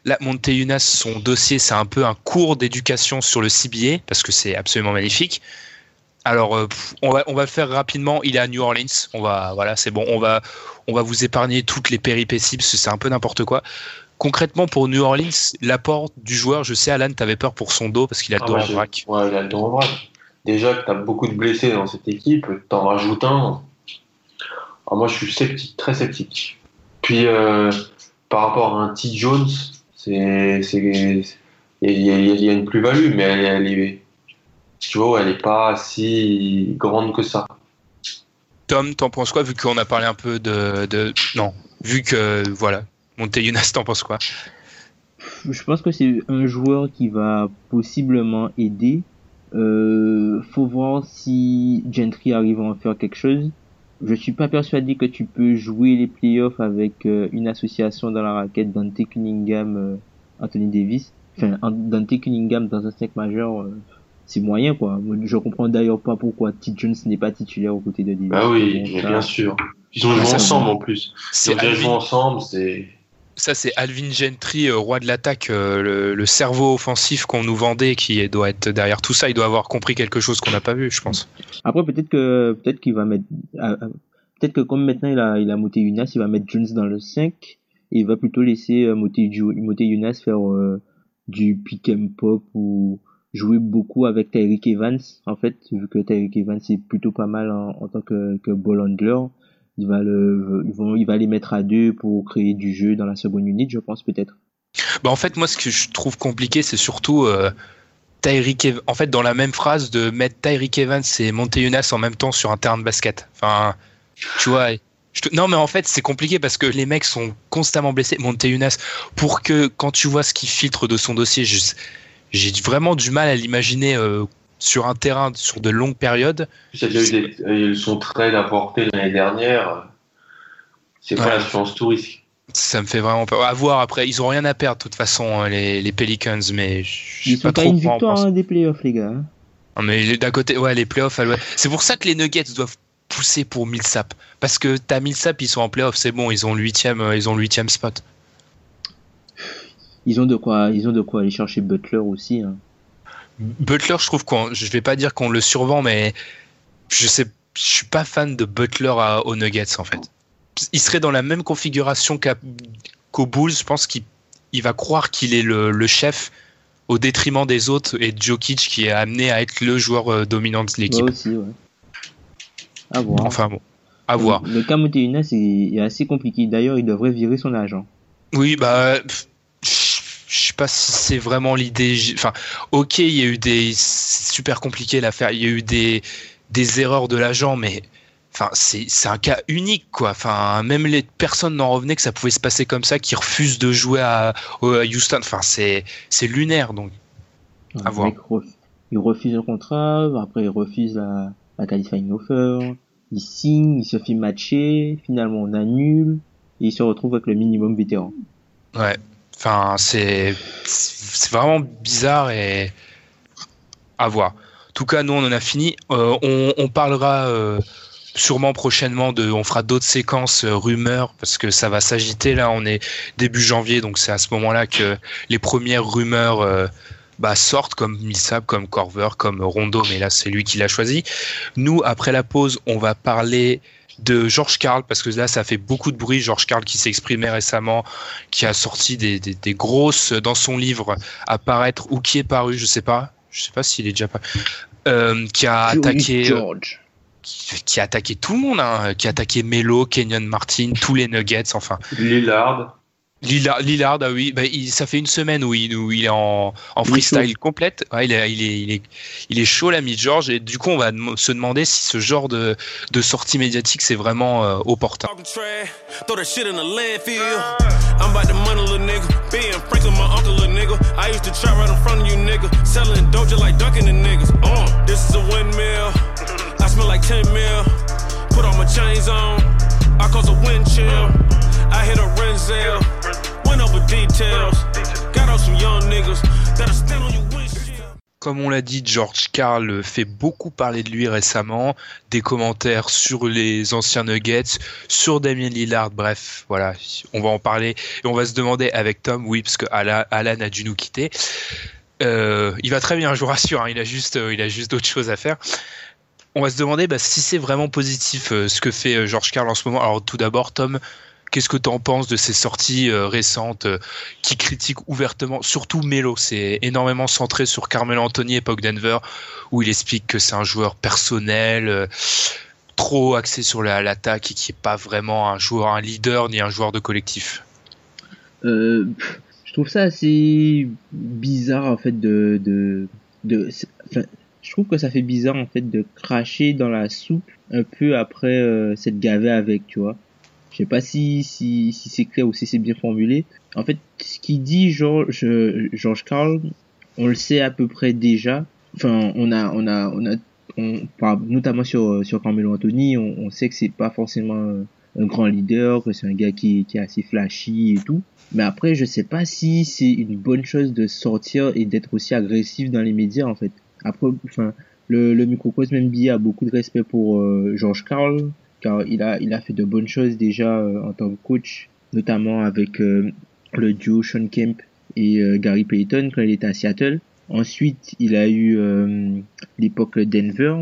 là Monte Younas, son dossier, c'est un peu un cours d'éducation sur le CBA parce que c'est absolument magnifique. Alors, euh, on va, on va le faire rapidement. Il est à New Orleans. On va, voilà, c'est bon. On va, on va vous épargner toutes les péripéties parce que c'est un peu n'importe quoi. Concrètement, pour New Orleans, l'apport du joueur, je sais, Alan, t'avais peur pour son dos parce qu'il a le Ah, dos en vrac. Ouais, il a le dos en vrac. Déjà que t'as beaucoup de blessés dans cette équipe, t'en rajoutes un. Alors moi, je suis sceptique, très sceptique. Puis, euh, par rapport à un T. Jones, c'est, c'est, il y, a- il y a une plus-value, mais elle, elle est, tu vois, elle n'est pas si grande que ça. Tom, t'en penses quoi vu qu'on a parlé un peu de, de... non, vu que voilà, Monteyunas, t'en penses quoi? Je pense que c'est un joueur qui va possiblement aider. Euh, faut voir si Gentry arrive à en faire quelque chose. Je suis pas persuadé que tu peux jouer les playoffs avec euh, une association dans la raquette Dante Cunningham, euh, Anthony Davis. Enfin, en- Dante Cunningham dans un 5 majeur, euh, c'est moyen quoi. Je comprends d'ailleurs pas pourquoi T. Jones n'est pas titulaire aux côtés de Davis. Bah oui, mais bien sûr. Ils ont joué ensemble en plus. Ils C'est ont déjà joué ensemble, c'est. Ça c'est Alvin Gentry, euh, roi de l'attaque, euh, le, cerveau offensif qu'on nous vendait, qui doit être derrière tout ça. Il doit avoir compris quelque chose qu'on n'a pas vu, je pense. Après, peut-être que peut-être qu'il va mettre ah, peut-être que comme maintenant il a il a monté Younas, il va mettre Jones dans le 5 et il va plutôt laisser euh, monter monter faire euh, du pick and pop ou jouer beaucoup avec Tyreek Evans en fait vu que Tyreek Evans est plutôt pas mal en, en tant que que ball handler il va le ils vont il va les mettre à deux pour créer du jeu dans la seconde unité je pense peut-être Bah en fait, moi, ce que je trouve compliqué, c'est surtout euh, Tyreek En fait, dans la même phrase, de mettre Tyreek Evans et Monteyunas en même temps sur un terrain de basket. Enfin, tu vois. Non, mais en fait, c'est compliqué parce que les mecs sont constamment blessés. Monteyunas, pour que quand tu vois ce qui filtre de son dossier, j'ai vraiment du mal à l'imaginer euh, sur un terrain sur de longues périodes. Il y a déjà eu des, euh, son trade apporté l'année dernière. C'est pas Ouais. l'assurance tout risque. Ça me fait vraiment peur. À voir après, ils ont rien à perdre de toute façon, hein, les, les Pelicans, mais je sais ils pas sont pas trop une victoire hein, des playoffs les gars hein. Non, mais d'un côté, ouais, les playoffs, ouais. c'est pour ça que les Nuggets doivent pousser pour Millsap. Parce que t'as Millsap, ils sont en playoffs, c'est bon, ils ont le huitième, euh, ils ont le huitième spot. ils ont de quoi ils ont de quoi aller chercher Butler aussi hein. Butler, je trouve qu'on, je vais pas dire qu'on le survend, mais je sais, je suis pas fan de Butler à- aux Nuggets en fait. Il serait dans la même configuration qu'aux Bulls, je pense qu'il il va croire qu'il est le, le chef au détriment des autres et de Jokic qui est amené à être le joueur euh, dominant de l'équipe. aussi ouais à voir Enfin bon, à voir. Le cas Monteyunas est, est assez compliqué. D'ailleurs, il devrait virer son agent. Oui, bah, je sais pas si c'est vraiment l'idée. Enfin, ok, il y a eu des, c'est super compliqué l'affaire. Il y a eu des, des erreurs de l'agent, mais enfin, c'est, c'est un cas unique, quoi. Enfin, même les personnes n'en revenaient que ça pouvait se passer comme ça, qui refusent de jouer à, Houston. Enfin, c'est, c'est lunaire, donc. À voir. il refuse le contrat, après il refuse la, la qualifying offer, il signe, il se fait matcher, finalement on annule, et il se retrouve avec le minimum vétéran. Ouais. Enfin, c'est, vraiment bizarre et à voir. En tout cas, nous, on en a fini. Euh, on, parlera euh, sûrement prochainement de, on fera d'autres séquences euh, rumeurs parce que ça va s'agiter. Là, on est début janvier, donc c'est à ce moment-là que les premières rumeurs bah, sortent, comme Millsap, comme Corver, comme Rondo, mais là, c'est lui qui l'a choisi. Nous, après la pause, on va parler de George Carl parce que là ça fait beaucoup de bruit. George Carl qui s'est exprimé récemment qui a sorti des, des, des grosses dans son livre à paraître ou qui est paru je sais pas. Je sais pas s'il est déjà pas euh, qui a attaqué George? qui, qui a attaqué tout le monde hein, qui a attaqué Melo Kenyon Martin tous les Nuggets enfin. Lillard. Lillard, Lillard ah oui, bah, il, ça fait une semaine où il, où il est en, en Il est freestyle complète. Ouais, il, est, il, est, il, est, il est chaud l'ami George et du coup on va se demander si ce genre de, de sortie médiatique c'est vraiment euh, opportun. Talking trash, throw that shit in the landfill. I'm about the money, little nigga. Being Franklin, my uncle, little nigga. I used to trap right in front of you, nigga. Selling doja like dunking the niggas. Uh, this is a windmill. I smell like 10 mil. Put all my chains on. I cause a wind chill. I hit a Renzel. Went over details. Got out some young niggas that'll stand on your windshield. Comme on l'a dit, George Carl fait beaucoup parler de lui récemment, des commentaires sur les anciens Nuggets, sur Damien Lillard, bref, voilà, on va en parler et on va se demander avec Tom, oui, parce que Alan, a dû nous quitter. Euh, il va très bien, je vous rassure, hein, il a juste, euh, il juste d'autres choses à faire. On va se demander bah, si c'est vraiment positif euh, ce que fait George Carl en ce moment. Alors tout d'abord, Tom, qu'est-ce que tu en penses de ces sorties euh, récentes euh, qui critiquent ouvertement, surtout Melo, c'est énormément centré sur Carmelo Anthony, époque Denver, où il explique que c'est un joueur personnel, euh, trop axé sur l'attaque et qui est pas vraiment un joueur, un leader ni un joueur de collectif? Je trouve ça assez bizarre en fait de de, je trouve que ça fait bizarre en fait de cracher dans la soupe un peu après cette gavée avec, tu vois. Je sais pas si si, si c'est clair ou si c'est bien formulé. En fait, ce qu'il dit George George Carl, on le sait à peu près déjà. Enfin, on a on a on a on, notamment sur sur Carmelo Anthony, on, on sait que c'est pas forcément un grand leader, que c'est un gars qui, qui est assez flashy et tout. Mais après, je sais pas si c'est une bonne chose de sortir et d'être aussi agressif dans les médias en fait. Après, enfin, le, le microcosme NBA a beaucoup de respect pour euh, George Carl, car il a, il a fait de bonnes choses déjà euh, en tant que coach, notamment avec euh, le duo Sean Kemp et Gary Payton quand il était à Seattle. Ensuite, il a eu l'époque Denver,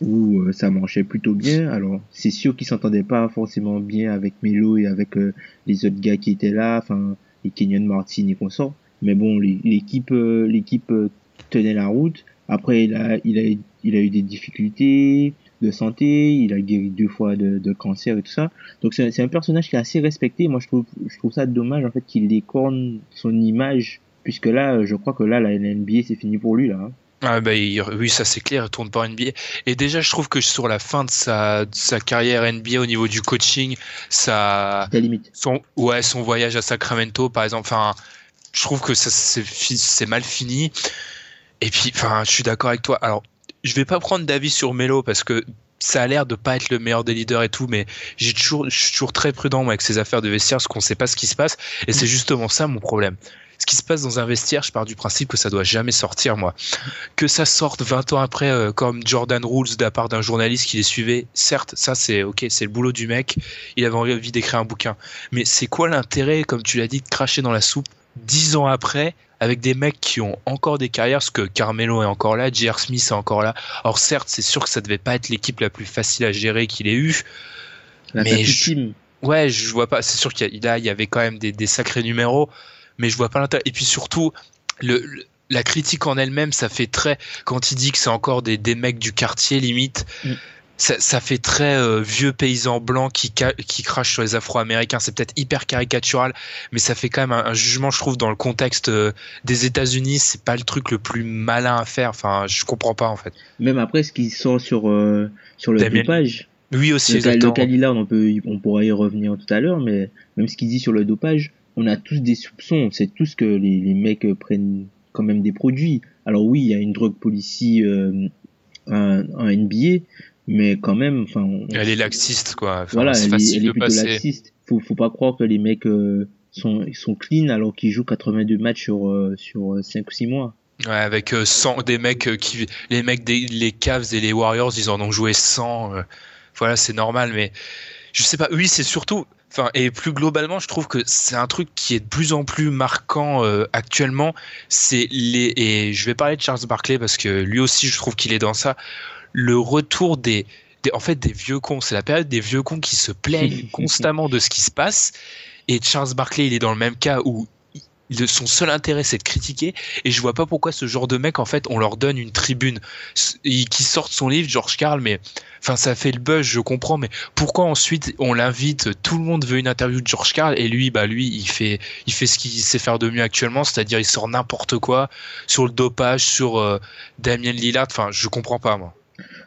où ça marchait plutôt bien. Alors, c'est sûr qu'il s'entendait pas forcément bien avec Melo et avec les autres gars qui étaient là, enfin, les Kenyon Martin et consorts. Mais bon, l'équipe, l'équipe tenait la route. Après, il a, il a, il a eu des difficultés de santé, il a guéri deux fois de, de cancer et tout ça. Donc c'est un personnage qui est assez respecté. Moi, je trouve, je trouve ça dommage en fait qu'il décorne son image, puisque là, je crois que là, la NBA c'est fini pour lui là. Hein. Ah bah oui, ça c'est clair, il tourne pas NBA. Et déjà, je trouve que sur la fin de sa, de sa carrière NBA au niveau du coaching, ça, limite. son, ouais, son voyage à Sacramento, par exemple, enfin, je trouve que ça c'est mal fini. Et puis, enfin, je suis d'accord avec toi. Alors, je vais pas prendre d'avis sur Melo parce que ça a l'air de pas être le meilleur des leaders et tout, mais j'ai toujours, je suis toujours très prudent avec ces affaires de vestiaire parce qu'on sait pas ce qui se passe. Et c'est justement ça mon problème. Ce qui se passe dans un vestiaire, je pars du principe que ça doit jamais sortir, moi. Que ça sorte 20 ans après, euh, comme Jordan Rules de la part d'un journaliste qui les suivait, certes, ça c'est ok, c'est le boulot du mec, il avait envie d'écrire un bouquin. Mais c'est quoi l'intérêt, comme tu l'as dit, de cracher dans la soupe dix ans après avec des mecs qui ont encore des carrières, parce que Carmelo est encore là, J.R. Smith est encore là. Alors certes, c'est sûr que ça devait pas être l'équipe la plus facile à gérer qu'il ait eu. mais je... ouais, je vois pas. C'est sûr qu'il y, y, avait quand même des, sacrés numéros, mais je vois pas l'intérêt. Et puis surtout, le, la critique en elle-même, ça fait très. Quand il dit que c'est encore des, des mecs du quartier limite. Mm ça, fait très euh, vieux paysan blanc qui, qui crache sur les Afro-Américains. C'est peut-être hyper caricatural, mais ça fait quand même un, jugement, je trouve, dans le contexte euh, des États-Unis. C'est pas le truc le plus malin à faire. Enfin, je comprends pas en fait. Même après, ce qui sort sur euh, sur le dopage. Oui aussi. Le, le on peut, on pourra y revenir tout à l'heure, mais même ce qu'il dit sur le dopage, on a tous des soupçons. On sait tous que les, les mecs prennent quand même des produits. Alors oui, il y a une drogue policy en, en NBA, mais quand même enfin elle est laxiste quoi. Voilà elle, est, elle est plutôt laxiste. Faut faut pas croire que les mecs euh, sont sont clean alors qu'ils jouent 82 matchs sur euh, sur 5 ou 6 mois. Ouais avec 100 euh, des mecs qui les mecs des les Cavs et les Warriors ils en ont joué 100 voilà c'est normal mais je sais pas. Oui c'est surtout Enfin, et plus globalement, je trouve que c'est un truc qui est de plus en plus marquant actuellement. C'est les et je vais parler de Charles Barkley parce que lui aussi, je trouve qu'il est dans ça le retour des, en fait des vieux cons. C'est la période des vieux cons qui se plaignent constamment de ce qui se passe. Et Charles Barkley, il est dans le même cas où son seul intérêt c'est de critiquer et je vois pas pourquoi ce genre de mec en fait on leur donne une tribune qui sortent son livre George Carl mais enfin ça fait le buzz je comprends mais pourquoi ensuite on l'invite tout le monde veut une interview de George Carl et lui bah lui il fait il fait ce qu'il sait faire de mieux actuellement c'est-à-dire il sort n'importe quoi sur le dopage sur euh, Damien Lillard enfin je comprends pas moi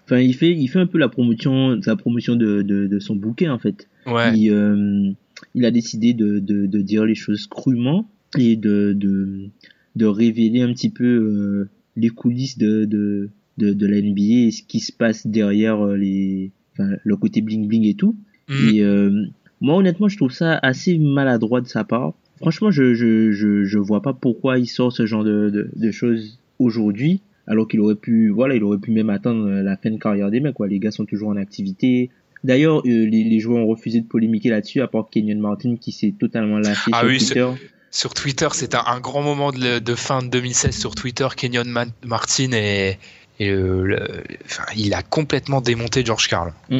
Enfin, il fait, il fait un peu la promotion, sa promotion de, de, de son bouquin en fait. Ouais. Il, euh, il a décidé de, de, de, dire les choses crûment et de, de, de révéler un petit peu euh, les coulisses de, de, de, de la NBA et ce qui se passe derrière euh, les, enfin, le côté bling bling et tout. Mm. Et euh, moi, honnêtement, je trouve ça assez maladroit de sa part. Franchement, je, je, je, je vois pas pourquoi il sort ce genre de, de, de choses aujourd'hui alors qu'il aurait pu voilà il aurait pu même attendre euh, la fin de carrière des mecs quoi. Les gars sont toujours en activité. D'ailleurs euh, les, les, joueurs ont refusé de polémiquer là-dessus à part Kenyon Martin qui s'est totalement lâché ah sur Twitter. sur Twitter c'était un grand moment de, de, fin de 2016 sur Twitter. Kenyon Martin et, et le, enfin, il a complètement démonté George Carl. Mm.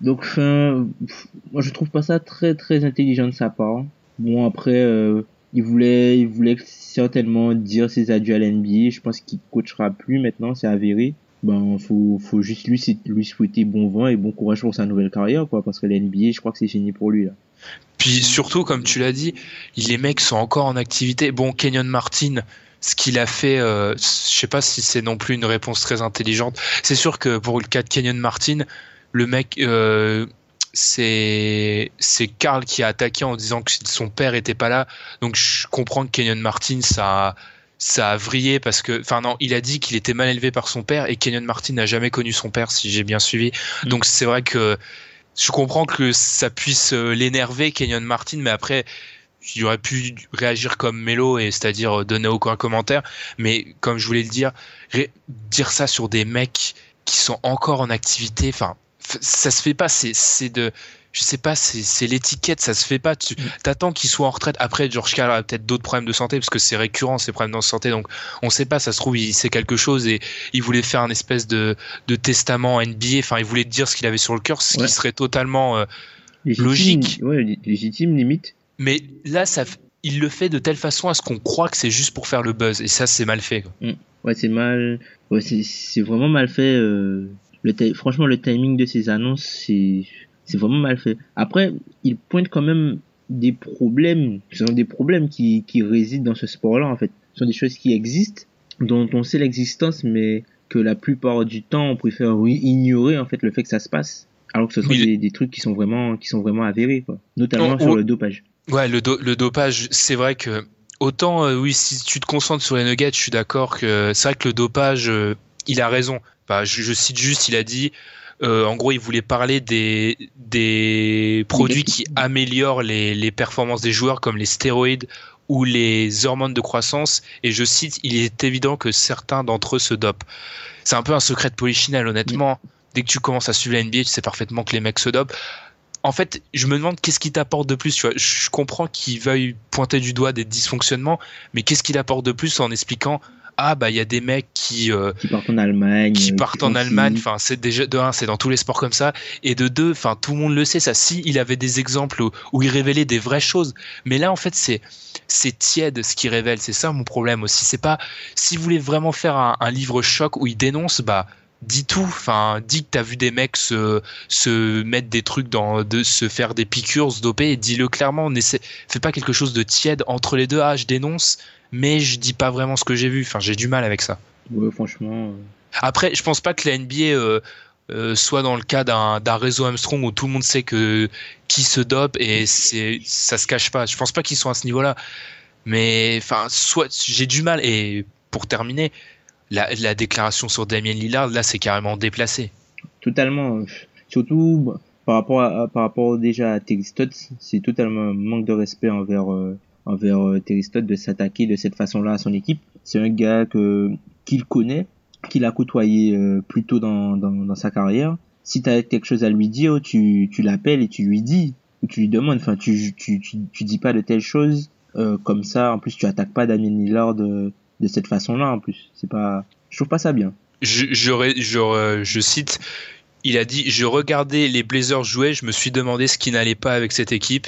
donc enfin, moi je trouve pas ça très très intelligent de sa part. Bon après euh, il voulait, il voulait certainement dire ses adieux à l'NBA. Je pense qu'il coachera plus maintenant, c'est avéré. ben faut faut juste lui lui souhaiter bon vent et bon courage pour sa nouvelle carrière quoi parce que la NBA je crois que c'est fini pour lui là. Puis surtout comme tu l'as dit, les mecs sont encore en activité. Bon Kenyon Martin, ce qu'il a fait, euh, je sais pas si c'est non plus une réponse très intelligente. C'est sûr que pour le cas de Kenyon Martin, le mec euh, c'est c'est Karl qui a attaqué en disant que son père était pas là. Donc je comprends que Kenyon Martin ça ça a vrillé parce que, enfin non, il a dit qu'il était mal élevé par son père et Kenyon Martin n'a jamais connu son père, si j'ai bien suivi. Mm. Donc c'est vrai que je comprends que ça puisse euh, l'énerver, Kenyon Martin, mais après, il aurait pu réagir comme Melo et c'est-à-dire donner aucun commentaire. Mais comme je voulais le dire, dire ça sur des mecs qui sont encore en activité, enfin, ça se fait pas. C'est de je sais pas, c'est l'étiquette, ça se fait pas. Tu mm. attends qu'il soit en retraite. Après, George Karl a peut-être d'autres problèmes de santé parce que c'est récurrent ces problèmes de santé. Donc, on sait pas. Ça se trouve, il sait quelque chose et il voulait faire un espèce de, de testament NBA. Enfin, il voulait dire ce qu'il avait sur le cœur, ce qui serait totalement euh, logique. Ouais, légitime limite. Mais là, ça, il le fait de telle façon à ce qu'on croit que c'est juste pour faire le buzz. Et ça, c'est mal fait. Quoi. Mm. Ouais, c'est mal. Ouais, c'est vraiment mal fait. Euh... Le franchement, le timing de ces annonces, c'est c'est vraiment mal fait. Après, il pointe quand même des problèmes, ce sont des problèmes qui, qui résident dans ce sport-là en fait. Ce sont des choses qui existent, dont on sait l'existence, mais que la plupart du temps on préfère ignorer en fait le fait que ça se passe, alors que ce sont des, des, trucs qui sont vraiment qui sont vraiment avérés, quoi. notamment sur le dopage. Ouais, le, le dopage, c'est vrai que autant euh, oui, si tu te concentres sur les nuggets, je suis d'accord que c'est vrai que le dopage, euh, il a raison. Bah, je, je, cite juste, il a dit euh, en gros, il voulait parler des, des produits qui améliorent les, les performances des joueurs, comme les stéroïdes ou les hormones de croissance. Et je cite, il est évident que certains d'entre eux se dopent. C'est un peu un secret de polichinelle, honnêtement. Dès que tu commences à suivre la NBA, tu sais parfaitement que les mecs se dopent. En fait, je me demande qu'est-ce qui t'apporte de plus. Tu vois, je comprends qu'ils veuillent pointer du doigt des dysfonctionnements, mais qu'est-ce qu'il apporte de plus en expliquant ah bah il y a des mecs qui euh, qui partent en Allemagne qui partent en Allemagne. Enfin c'est déjà de un c'est dans tous les sports comme ça. Et de deux enfin tout le monde le sait ça. Si il avait des exemples où, il révélait des vraies choses. Mais là en fait c'est c'est tiède ce qu'il révèle. C'est ça mon problème aussi. C'est pas si vous voulez vraiment faire un, livre choc où il dénonce bah dis tout. Enfin dis que t'as vu des mecs se se mettre des trucs dans de se faire des piqûres se doper. Et dis-le clairement n'essaie fais pas quelque chose de tiède entre les deux. Ah je dénonce mais je dis pas vraiment ce que j'ai vu. Enfin, j'ai du mal avec ça. Ouais, franchement. Euh. Après, je pense pas que la NBA euh, euh, soit dans le cas d'un réseau Armstrong où tout le monde sait que qui se dope et c'est ça se cache pas. Je pense pas qu'ils sont à ce niveau-là. Mais enfin, soit j'ai du mal. Et pour terminer, la, la déclaration sur Damien Lillard, là, c'est carrément déplacé. Totalement. Surtout bah, par rapport à, par rapport déjà à Terry c'est totalement un manque de respect envers euh, envers euh, de s'attaquer de cette façon-là à son équipe. C'est un gars que qu'il connaît, qu'il a côtoyé euh, plus tôt dans, dans, sa carrière. Si tu as quelque chose à lui dire, tu, tu l'appelles et tu lui dis, ou tu lui demandes. Enfin, tu, tu, tu, tu dis pas de telles choses euh, comme ça. En plus, tu attaques pas Damien Lillard de, de cette façon-là. En plus, c'est pas, je trouve pas ça bien. Je, je, je, je cite, il a dit Je regardais les Blazers jouer, je me suis demandé ce qui n'allait pas avec cette équipe.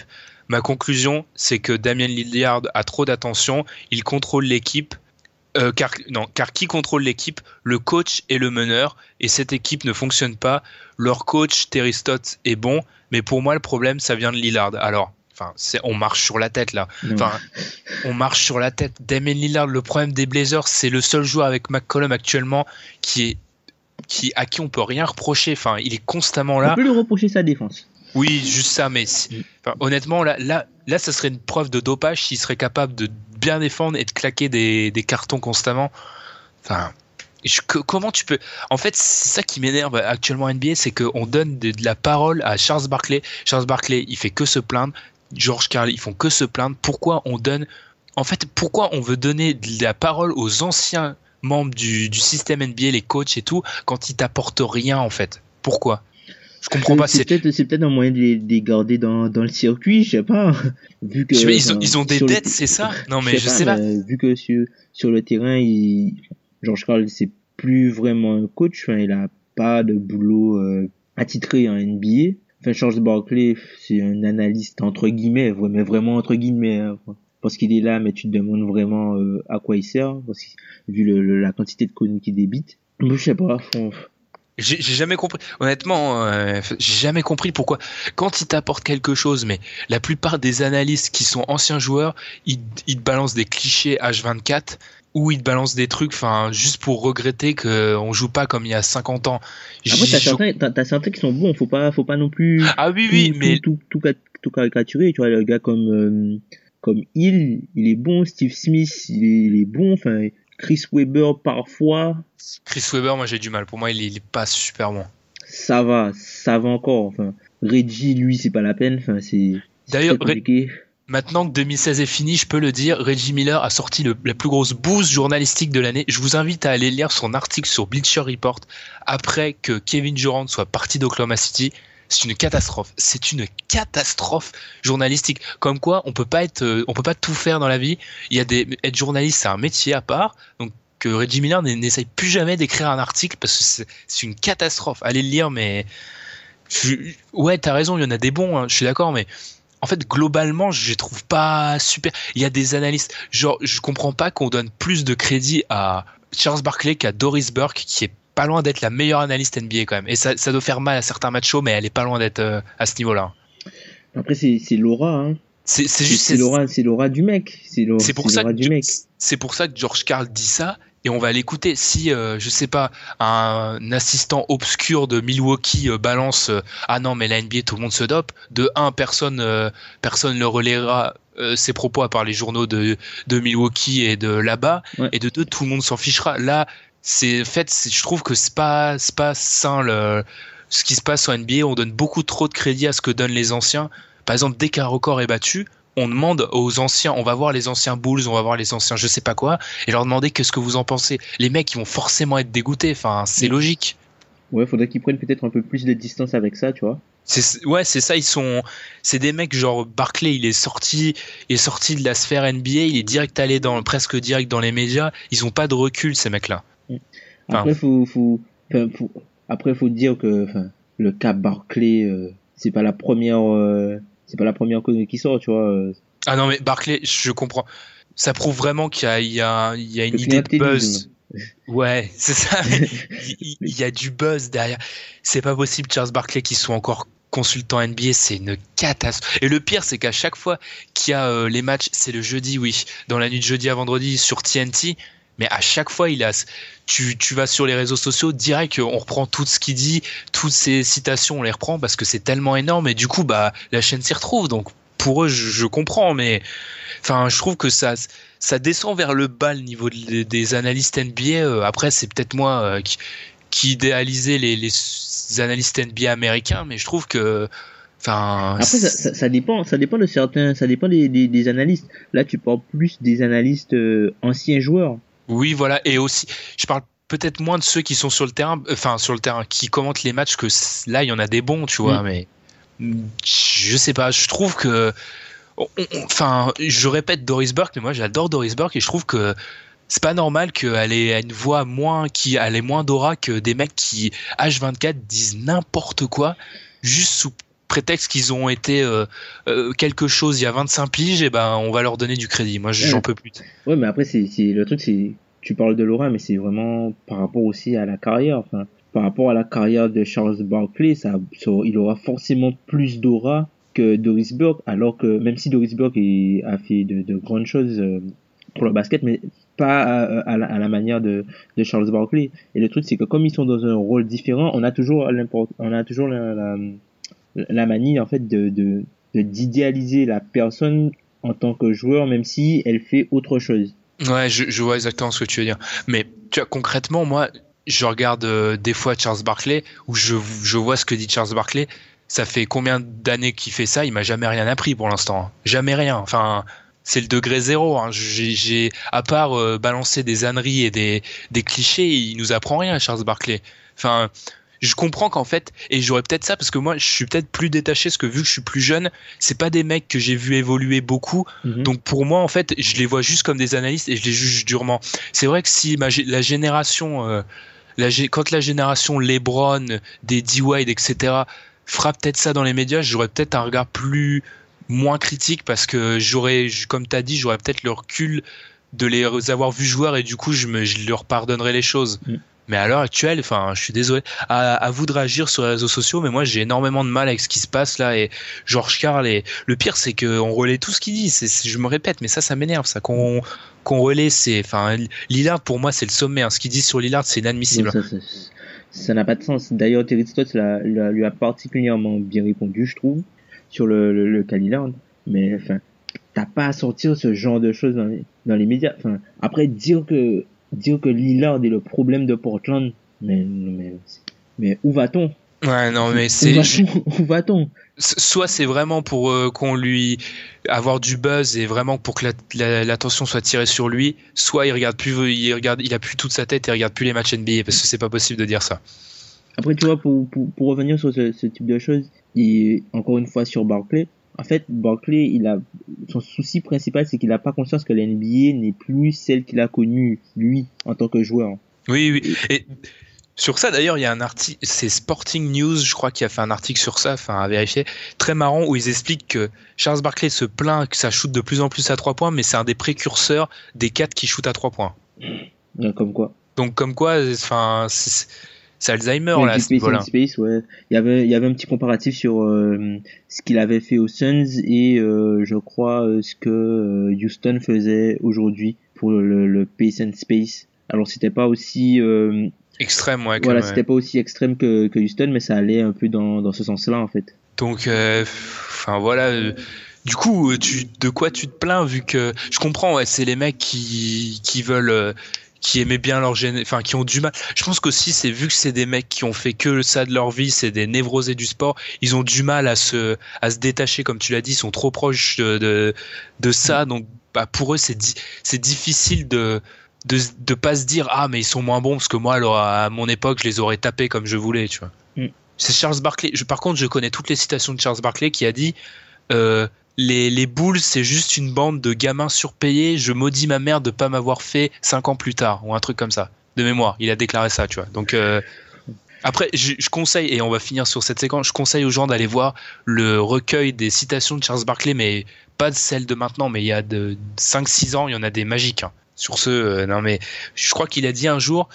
Ma conclusion, c'est que Damien Lillard a trop d'attention, il contrôle l'équipe. Euh, car, non, car qui contrôle l'équipe? Le coach et le meneur. Et cette équipe ne fonctionne pas. Leur coach, Terry Stott, est bon. Mais pour moi, le problème, ça vient de Lillard. Alors, enfin, on marche sur la tête là. Enfin, on marche sur la tête. Damien Lillard, le problème des Blazers, c'est le seul joueur avec McCollum actuellement qui est qui à qui on peut rien reprocher. Enfin, il est constamment là. On peut lui reprocher sa défense. Oui, juste ça, mais honnêtement, là, ça serait une preuve de dopage s'il serait capable de bien défendre et de claquer des, cartons constamment. Enfin, comment tu peux. En fait, c'est ça qui m'énerve actuellement à NBA, c'est qu'on donne de, la parole à Charles Barkley. Charles Barkley, il fait que se plaindre. George Carl, ils font que se plaindre. Pourquoi on donne. En fait, pourquoi on veut donner de la parole aux anciens membres du, du système NBA, les coachs et tout, quand ils t'apportent rien, en fait? Pourquoi? Je comprends pas. C'est peut-être c'est peut-être un moyen de les, garder dans, dans le circuit, je sais pas. Vu que ils, ont, ils ont des dettes, c'est ça? Non mais je sais pas. vu que sur sur le terrain, il, George Carl c'est plus vraiment un coach, enfin, il a pas de boulot euh, attitré en NBA. Enfin, Charles Barkley, c'est un analyste entre guillemets, mais vraiment entre guillemets. Hein, parce qu'il est là, mais tu te demandes vraiment euh, à quoi il sert, parce que, vu le, le- la quantité de conneries qu'il débite. Je sais pas. faut- J'ai jamais compris. Honnêtement, euh, j'ai jamais compris pourquoi. Quand il t'apporte quelque chose, mais la plupart des analystes qui sont anciens joueurs, ils, ils te balancent des clichés H24 ou ils te balancent des trucs, enfin, juste pour regretter qu'on joue pas comme il y a 50 ans. Après, t'as Je- certains, t'as, t'as certains qui sont bons. Faut pas, faut pas non plus Ah oui, tout, oui, tout, mais tout, tout, tout caricaturer. Tu vois, le gars comme, euh, comme Hill, il est bon. Steve Smith, il est, il est bon. Enfin, Chris Webber, parfois, Chris Webber, moi j'ai du mal. Pour moi, il est, il est pas super bon. ça va, ça va encore. Enfin, Reggie, lui, c'est pas la peine. Enfin, c'est, D'ailleurs. Maintenant que 2016 est fini, je peux le dire, Reggie Miller a sorti le- la plus grosse bouse journalistique de l'année. Je vous invite à aller lire son article sur Bleacher Report après que Kevin Durant soit parti d'Oklahoma City. C'est une catastrophe. C'est une catastrophe journalistique. Comme quoi, on peut pas être, euh, on peut pas tout faire dans la vie. Il y a des, être journaliste, c'est un métier à part. Donc, que Reggie Miller n'essaye plus jamais d'écrire un article parce que c'est- une catastrophe. Allez le lire, mais ouais, t'as raison, il y en a des bons, hein, je suis d'accord, mais en fait, globalement, je les trouve pas super. Il y a des analystes, genre, je comprends pas qu'on donne plus de crédit à Charles Barkley qu'à Doris Burke, qui est pas loin d'être la meilleure analyste NBA quand même. Et ça, ça doit faire mal à certains machos, mais elle est pas loin d'être euh, à ce niveau-là. Après, c'est, l'aura, hein. C'est juste, c'est l'aura, c'est l'aura du mec. C'est pour ça l'aura que du mec. c'est pour ça que George Carl dit ça et on va l'écouter si euh, je sais pas un assistant obscur de Milwaukee euh, balance euh, ah non mais la NBA tout le monde se dope de un personne personne ne relaiera ses propos à part les journaux de de Milwaukee et de là-bas Ouais. et de deux tout le monde s'en fichera là c'est en fait je trouve que c'est pas c'est pas sain le ce qui se passe en NBA on donne beaucoup trop de crédit à ce que donnent les anciens par exemple dès qu'un record est battu on demande aux anciens, on va voir les anciens Bulls, on va voir les anciens je sais pas quoi, et leur demander qu'est-ce que vous en pensez. Les mecs, ils vont forcément être dégoûtés, enfin, c'est logique. Ouais, faudrait qu'ils prennent peut-être un peu plus de distance avec ça, tu vois. C'est, ouais, c'est ça, ils sont, c'est des mecs genre Barclay, il est sorti, il est sorti de la sphère NBA, il est direct allé dans, presque direct dans les médias, ils ont pas de recul, ces mecs-là. Après, faut, faut, faut, après, faut dire que, le cas Barclay, euh, c'est pas la première, euh, c'est pas la première connerie qui sort, tu vois. euh, Ah non, mais Barclay, je comprends. Ça prouve vraiment qu'il y a, il y a, il y a une idée de buzz. Ouais, c'est ça. il y a du buzz derrière. C'est pas possible, Charles Barclay, qui soit encore consultant NBA, c'est une catastrophe. Et le pire, c'est qu'à chaque fois qu'il y a euh, les matchs, c'est le jeudi, oui, dans la nuit de jeudi à vendredi sur TNT. Mais à chaque fois, il a, tu, vas sur les réseaux sociaux, direct, on reprend tout ce qu'il dit, toutes ces citations, on les reprend parce que c'est tellement énorme. Et du coup, bah, la chaîne s'y retrouve. Donc, pour eux, je, comprends, mais enfin, je trouve que ça, ça descend vers le bas le niveau de- des analystes NBA. Euh, Après, c'est peut-être moi euh, qui, idéalisais les, analystes NBA américains, mais je trouve que, enfin, Après, ça, dépend, ça dépend de certains, ça dépend des analystes. Là, tu parles plus des analystes euh, anciens joueurs. Oui, voilà. Et aussi, je parle peut-être moins de ceux qui sont sur le terrain, enfin sur le terrain, qui commentent les matchs, que là, il y en a des bons, tu vois, Mm. mais je sais pas. Je trouve que, enfin, je répète Doris Burke, mais moi, j'adore Doris Burke et je trouve que c'est pas normal qu'elle ait une voix moins, qui elle ait moins d'aura que des mecs qui H24 disent n'importe quoi juste sous prétexte qu'ils ont été euh, euh, quelque chose il y a 25 piges et ben on va leur donner du crédit. Moi j'en Ouais. peux plus. Ouais, mais après, c'est, le truc, c'est, tu parles de Laura, mais c'est vraiment par rapport aussi à la carrière. Enfin, par rapport à la carrière de Charles Barkley, ça, il aura forcément plus d'aura que Doris Burke, alors que même si Doris Burke a fait de, de grandes choses euh, pour le basket, mais pas à, la, manière de, Charles Barkley. Et le truc, c'est que comme ils sont dans un rôle différent, on a toujours on a toujours la, la, manie, en fait, de- d'idéaliser la personne en tant que joueur, même si elle fait autre chose. Ouais, je, je vois exactement ce que tu veux dire. Mais tu vois, concrètement, moi, je regarde euh, des fois Charles Barkley, où je, je vois ce que dit Charles Barkley. Ça fait combien d'années qu'il fait ça? Il m'a jamais rien appris pour l'instant. Jamais rien. Enfin, c'est le degré zéro. Hein. J'ai- à part euh, balancer des âneries et des, des clichés, il nous apprend rien, Charles Barkley. Enfin, je comprends qu'en fait, et j'aurais peut-être ça parce que moi, je suis peut-être plus détaché, parce que vu que je suis plus jeune, c'est pas des mecs que j'ai vu évoluer beaucoup. Mhm. Donc pour moi, en fait, je les vois juste comme des analystes et je les juge durement. C'est vrai que si ma, la génération, euh, la, quand la génération LeBron, des D-Wade, etc., fera peut-être ça dans les médias, j'aurais peut-être un regard plus moins critique parce que j'aurais, comme tu as dit, j'aurais peut-être le recul de les avoir vus joueurs et du coup, je, me, je leur pardonnerais les choses. Mm. Mais à l'heure actuelle, enfin, je suis désolé. À, à vous de réagir sur les réseaux sociaux, mais moi, j'ai énormément de mal avec ce qui se passe là. Et Georges Carl, et le pire, c'est qu'on relaie tout ce qu'il dit. C'est, je me répète, mais ça, ça m'énerve. Ça qu'on relaie, c'est, enfin, Lillard pour moi, c'est le sommet. hein. Ce qu'il dit sur Lillard, c'est inadmissible. Ça, n'a pas de sens. D'ailleurs, Terry Stotts l'a- l'a- lui a particulièrement bien répondu, je trouve, sur le, le, le. Mais enfin, t'as pas à sortir ce genre de choses dans les, dans les médias. Enfin, après dire que dire que Lillard est le problème de Portland, mais mais, mais où va-t-on? Ouais, non, mais c'est Où va-t-on? Soit c'est vraiment pour euh, qu'on lui avoir du buzz et vraiment pour que la- la- l'attention soit tirée sur lui, soit il regarde plus, il regarde, il a plus toute sa tête et il regarde plus les matchs NBA parce que c'est pas possible de dire ça. Après, tu vois, pour, pour, pour revenir sur ce, ce type de choses, et encore une fois sur Barclay, en fait, Barclay, il a, son souci principal, c'est qu'il n'a pas conscience que la NBA n'est plus celle qu'il a connue, lui, en tant que joueur. Oui, oui. Et sur ça d'ailleurs, il y a un article, c'est Sporting News, je crois, qui a fait un article sur ça, enfin à vérifier, très marrant où ils expliquent que Charles Barkley se plaint que ça shoot de plus en plus à trois points, mais c'est un des précurseurs des quatre qui shootent à trois points. Comme quoi. Donc comme quoi, enfin, c'est Alzheimer Ouais, là, ce Space and Space, ouais. Il y avait, il y avait un petit comparatif sur euh, ce qu'il avait fait aux Suns et euh, je crois euh, ce que Houston faisait aujourd'hui pour le, le Pace and Space. Alors c'était pas aussi Extrême, ouais. voilà, c'était pas aussi extrême que, que Houston, mais ça allait un peu dans, dans ce sens-là en fait. Donc, enfin voilà. du coup, tu, de quoi tu te plains vu que je comprends, ouais, c'est les mecs qui, qui veulent, qui aimaient bien leur gêne, enfin qui ont du mal. Je pense qu'aussi c'est vu que c'est des mecs qui ont fait que ça de leur vie, c'est des névrosés du sport. Ils ont du mal à se, à se détacher, comme tu l'as dit, ils sont trop proches de, de, de ça. Donc, bah, pour eux, c'est di- c'est difficile de de de pas se dire ah mais ils sont moins bons parce que moi alors à mon époque je les aurais tapés comme je voulais tu vois Mm. c'est Charles Barkley je, par contre je connais toutes les citations de Charles Barkley qui a dit euh, les, les Bulls c'est juste une bande de gamins surpayés. Je maudis ma mère de pas m'avoir fait cinq ans plus tard ou un truc comme ça. De mémoire il a déclaré ça tu vois. Donc euh, après je, conseille et on va finir sur cette séquence je conseille aux gens d'aller voir le recueil des citations de Charles Barkley mais pas de celles de maintenant mais il y a de 5-6 ans il y en a des magiques hein. sur ce euh, non mais je crois qu'il a dit un jour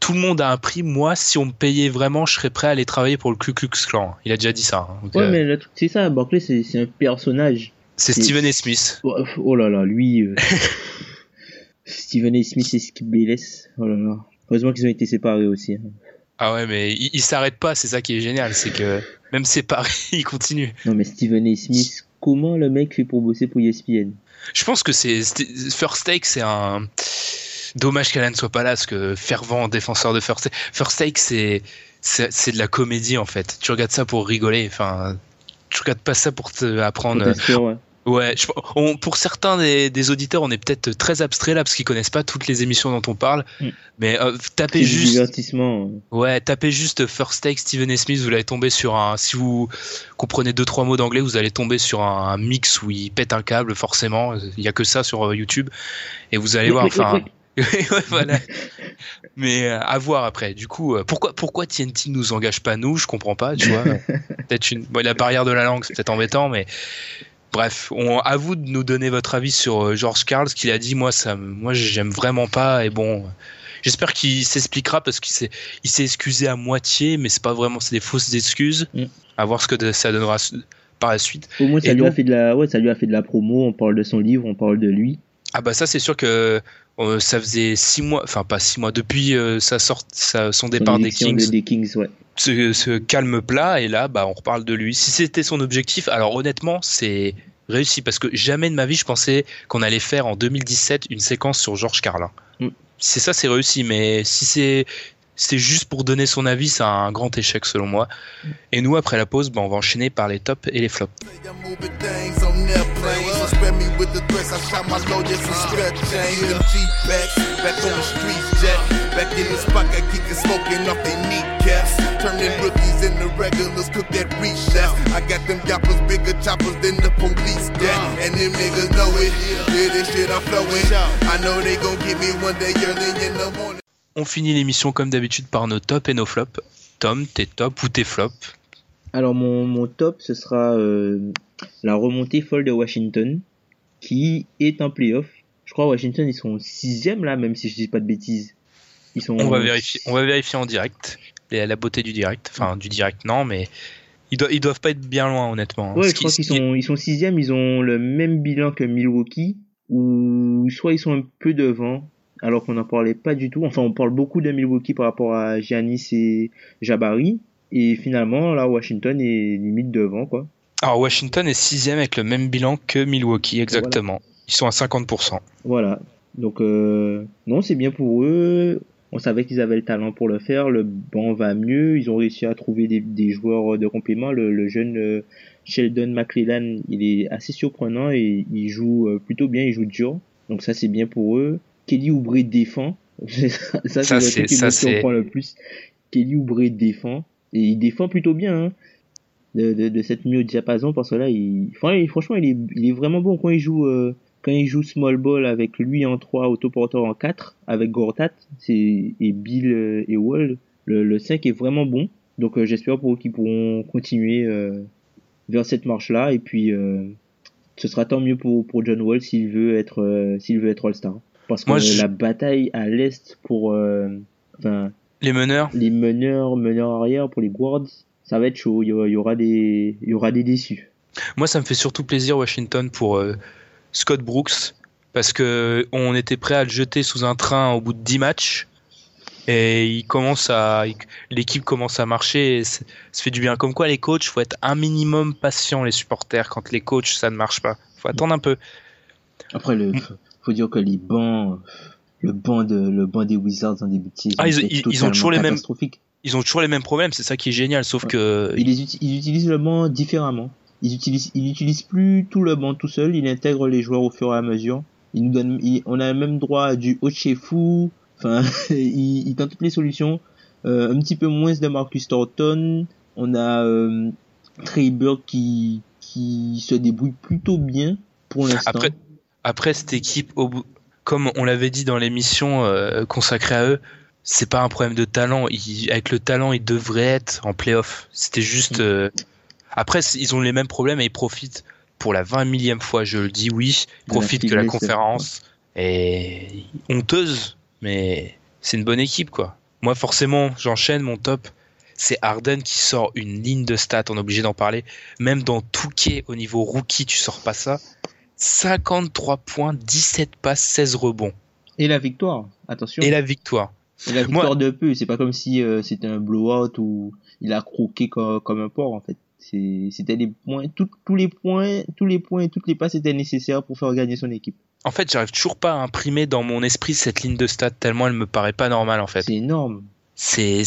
tout le monde a un prix moi si on me payait vraiment je serais prêt à aller travailler pour le Ku Klux Klan il a déjà dit ça hein. Donc, Ouais, euh, mais le truc, c'est ça, Barclay, c'est c'est un personnage. c'est A. Smith Oh, oh là là, lui. euh, Stephen A. Smith et Skip Bayless. Oh là là. Heureusement qu'ils ont été séparés aussi. hein. ah ouais mais il, il s'arrête pas c'est ça qui est génial c'est que même séparé il continue Non, mais Stephen A. Smith, comment le mec fait pour bosser pour ESPN Je pense que c'est First Take, c'est un dommage qu'Alan ne soit pas là, parce que fervent défenseur de First Take. First Take, c'est c'est c'est de la comédie en fait. Tu regardes ça pour rigoler. Enfin, tu regardes pas ça pour te apprendre. Ouais. Ouais, je- on- pour certains des, des auditeurs, on est peut-être très abstrait là parce qu'ils connaissent pas toutes les émissions dont on parle. Mm. Mais euh, tapez juste, divertissement. ouais, tapez juste First Take Stephen A. Smith, vous allez tomber sur un. Si vous comprenez deux trois mots d'anglais, vous allez tomber sur un, un mix où il pète un câble forcément. Il y a que ça sur euh, YouTube et vous allez voir. Oui, Enfin, oui, voilà. Mais euh, à voir après. Du coup, euh, pourquoi pourquoi TNT nous engage pas nous? Je comprends pas. Tu vois, peut-être une bon, la barrière de la langue, c'est peut-être embêtant, mais bref, on à vous de nous donner votre avis sur euh, George Carl, ce qu'il a dit. Moi, ça, moi, j'aime vraiment pas. Et bon, j'espère qu'il s'expliquera parce qu'il s'est il s'est excusé à moitié, mais c'est pas vraiment, c'est des fausses excuses. Mm. À voir ce que ça donnera par la suite. Au moins, ça Et lui, a fait de la, ouais, ça lui a fait de la promo. On parle de son livre, on parle de lui. Ah bah ça c'est sûr que euh, ça faisait six mois, enfin pas six mois depuis euh, sa sorte, sa- son Son départ des Kings. de- des Kings, ouais. ce, ce calme plat et là bah on reparle de lui. Si c'était son objectif, alors honnêtement c'est réussi parce que jamais de ma vie je pensais qu'on allait faire en 2017 une séquence sur Georges Carlin. Mm. C'est ça c'est réussi mais si c'est c'est juste pour donner son avis, c'est un grand échec selon moi. Et nous après la pause, bah, on va enchaîner par les tops et les flops. On finit l'émission comme d'habitude par nos tops et nos flops. Tom, tes tops ou tes flops? Alors mon, mon top, ce sera euh, la remontée folle de Washington, qui est en playoff. Je crois Washington, ils sont sixième là, même si je dis pas de bêtises. Ils sont... On va vérifier, on va vérifier en direct. La beauté du direct. Enfin, du direct, non, mais ils, doivent, ils doivent pas être bien loin, honnêtement. Ouais, je crois qu'ils qui- sont, ils sont sixième, ils ont le même bilan que Milwaukee, ou soit ils sont un peu devant, alors qu'on n'en parlait pas du tout. Enfin, on parle beaucoup de Milwaukee par rapport à Giannis et Jabari, et finalement, là, Washington est limite devant, quoi. Alors, Washington est sixième avec le même bilan que Milwaukee, exactement. Ils sont à 50%. Voilà. Donc, euh, non, c'est bien pour eux. On savait qu'ils avaient le talent pour le faire. Le banc va mieux. Ils ont réussi à trouver des, des joueurs de complément. Le, le jeune euh, Sheldon McClellan, il est assez surprenant et il joue euh, plutôt bien. Il joue dur. Donc ça, c'est bien pour eux. Kelly Oubre défend. ça, c'est le truc qui me surprend le plus. Kelly Oubre défend. Et il défend plutôt bien. Hein de, de, de cette mieux diapason parce que là il, enfin, il- franchement il est, il est vraiment bon quand il joue euh, quand il joue small ball avec lui en 3 autoporteur en 4 avec Gortat c'est et Bill euh, et Wall le, le 5 est vraiment bon donc euh, j'espère pour eux qu'ils pourront continuer euh, vers cette marche là et puis euh, ce sera tant mieux pour pour John Wall s'il veut être euh, s'il veut être All-Star parce que Moi, je- la bataille à l'est pour euh, enfin Les meneurs, les meneurs, meneurs arrière pour les guards, ça va être chaud. Il y aura, des, il y aura des déçus. moi, ça me fait surtout plaisir, Washington, pour euh, Scott Brooks, parce que on était prêt à le jeter sous un train au bout de 10 matchs. Et il commence à, l'équipe commence à marcher, et ça fait du bien. Comme quoi, les coachs, faut être un minimum patient, les supporters. Quand les coachs, ça ne marche pas, faut attendre un peu. Après, le, faut dire que les bancs, le banc de, le banc des Wizards en début de saison, Ah, ils- ils- ils ont toujours les mêmes-. Ils ont toujours les mêmes problèmes, c'est ça qui est génial, sauf Ouais. que Ils, les ils utilisent le banc différemment. Ils utilisent, ils utilisent plus tout le banc tout seul. Ils intègrent les joueurs au fur et à mesure. Ils nous donnent, ils- on a même droit à du Ochefu. Enfin, ils, ils tentent toutes les solutions. Euh, un petit peu moins de Marcus Thornton. On a euh, Trey Burke qui, qui se débrouille plutôt bien pour l'instant. Après, après cette équipe, comme on l'avait dit dans l'émission euh, consacrée à eux, c'est pas un problème de talent. Ils- avec le talent, ils devraient être en playoff. C'était juste. Mm. euh, Après, ils ont les mêmes problèmes et ils profitent pour la 20 millième fois, je le dis, oui. Ils De profitent que la conférence est honteuse, mais c'est une bonne équipe, quoi. Moi, forcément, j'enchaîne mon top. C'est Harden qui sort une ligne de stats, on est obligé d'en parler. Même dans Touquet, au niveau rookie, tu sors pas ça. 53 points, 17 passes, 16 rebonds. Et la victoire, attention. Et la victoire. Et la victoire de peu. C'est pas comme si euh, c'était un blowout où il a croqué co- comme, un porc en fait. C'était les points, tout- tous les points, tous les points et toutes les passes étaient nécessaires pour faire gagner son équipe. En fait, j'arrive toujours pas à imprimer dans mon esprit cette ligne de stats tellement elle me paraît pas normale en fait. C'est énorme. C'est,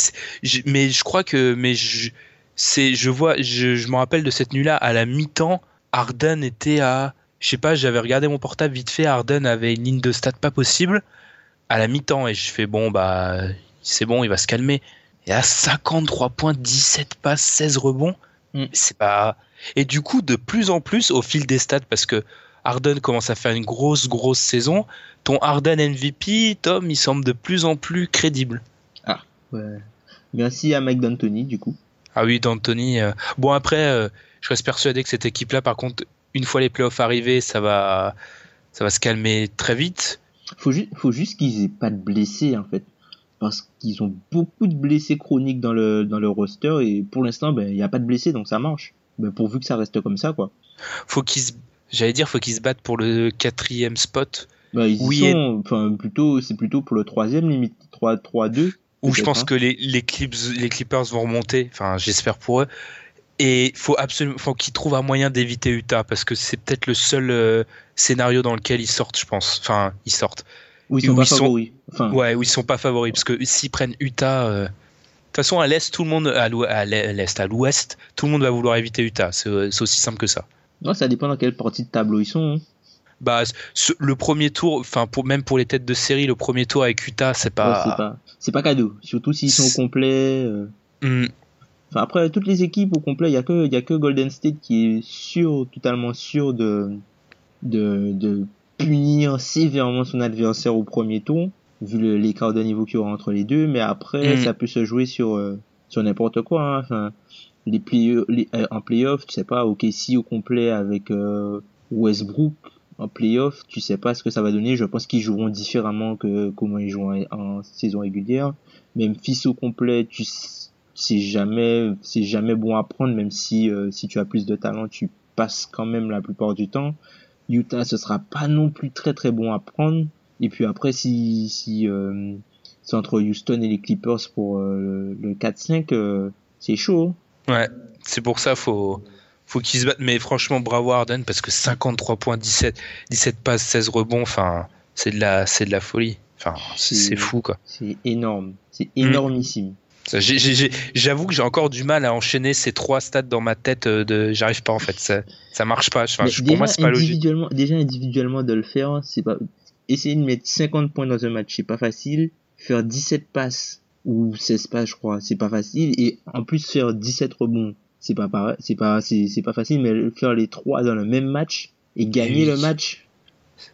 mais je crois que, mais je, c'est, je vois, je, je me rappelle de cette nuit-là à la mi-temps, Harden était à, je sais pas, j'avais regardé mon portable vite fait, Harden avait une ligne de stats pas possible à la mi-temps et je fais bon bah c'est bon, il va se calmer. Et à 53 points, 17 passes, 16 rebonds, Mm. c'est pas. Et du coup, de plus en plus au fil des stats, parce que Harden commence à faire une grosse grosse saison, ton Harden MVP, Tom, il semble de plus en plus crédible. Ouais. Merci à Mike D'Antoni du coup. Ah oui, d'Anthony. euh, Bon, après, euh, je reste persuadé que cette équipe-là, par contre, une fois les playoffs arrivés, ça va, ça va se calmer très vite. Faut juste, faut juste qu'ils aient pas de blessés en fait, parce qu'ils ont beaucoup de blessés chroniques dans le dans le roster et pour l'instant ben il y a pas de blessés donc ça marche. Ben pourvu que ça reste comme ça quoi. Faut qu'ils, j'allais dire, faut qu'ils se battent pour le quatrième spot. Ben, ils Oui sont, enfin plutôt c'est plutôt pour le troisième limite 3 3 2 Où je pense hein. que les, les, Clips, les Clippers vont remonter. Enfin, j'espère pour eux. Et faut absolument, faut qu'ils trouvent un moyen d'éviter Utah parce que c'est peut-être le seul euh, scénario dans lequel ils sortent, je pense. Enfin, ils sortent. Où ils sont Où pas ils sont- favoris. Enfin, Ouais, où ils sont pas favoris parce que s'ils prennent Utah, euh, de toute façon à l'est, tout le monde à l'est, à l'ouest, tout le monde va vouloir éviter Utah. C'est c'est aussi simple que ça. non, ça dépend dans quelle partie de tableau ils sont. hein. Bah, ce- le premier tour, enfin pour même pour les têtes de série, le premier tour avec Utah, c'est Ouais, pas. c'est pas, cadeau. Surtout s'ils sont au C'est- complet. euh. Hmm, Enfin, après, toutes les équipes au complet, il y a que, y a que Golden State qui est sûr, totalement sûr de, de, de punir sévèrement son adversaire au premier tour, vu l'écart de niveau qu'il y aura entre les deux. Mais après, Mm. ça peut se jouer sur, euh, sur n'importe quoi. hein. Enfin, les, play les euh, en playoff, tu sais pas, OKC au complet avec euh, Westbrook en playoff, tu sais pas ce que ça va donner. Je pense qu'ils joueront différemment que comment ils jouent en, en saison régulière. Même fils au complet, tu c'est jamais c'est jamais bon à prendre même si euh, si tu as plus de talent, tu passes quand même la plupart du temps. Utah ce sera pas non plus très très bon à prendre et puis après si si euh, c'est entre Houston et les Clippers pour euh, le 4-5 euh, c'est chaud. Ouais, c'est pour ça faut faut qu'ils se battent mais franchement bravo Harden parce que 53 points 17 17 passes 16 rebonds enfin c'est de la c'est de la folie. Enfin c'est fou quoi. C'est énorme, c'est énormissime. J'avoue que j'ai encore du mal à enchaîner ces trois stats dans ma tête. Euh, de, j'arrive pas en fait, ça, ça marche pas. Enfin, pour moi, c'est pas logique. Déjà individuellement de le faire, c'est pas. Essayer de mettre 50 points dans un match, c'est pas facile. Faire 17 passes ou 16 passes, je crois, c'est pas facile. Et en plus faire 17 rebonds, c'est pas c'est pas c'est pas facile. Mais faire les trois dans le même match et gagner le match,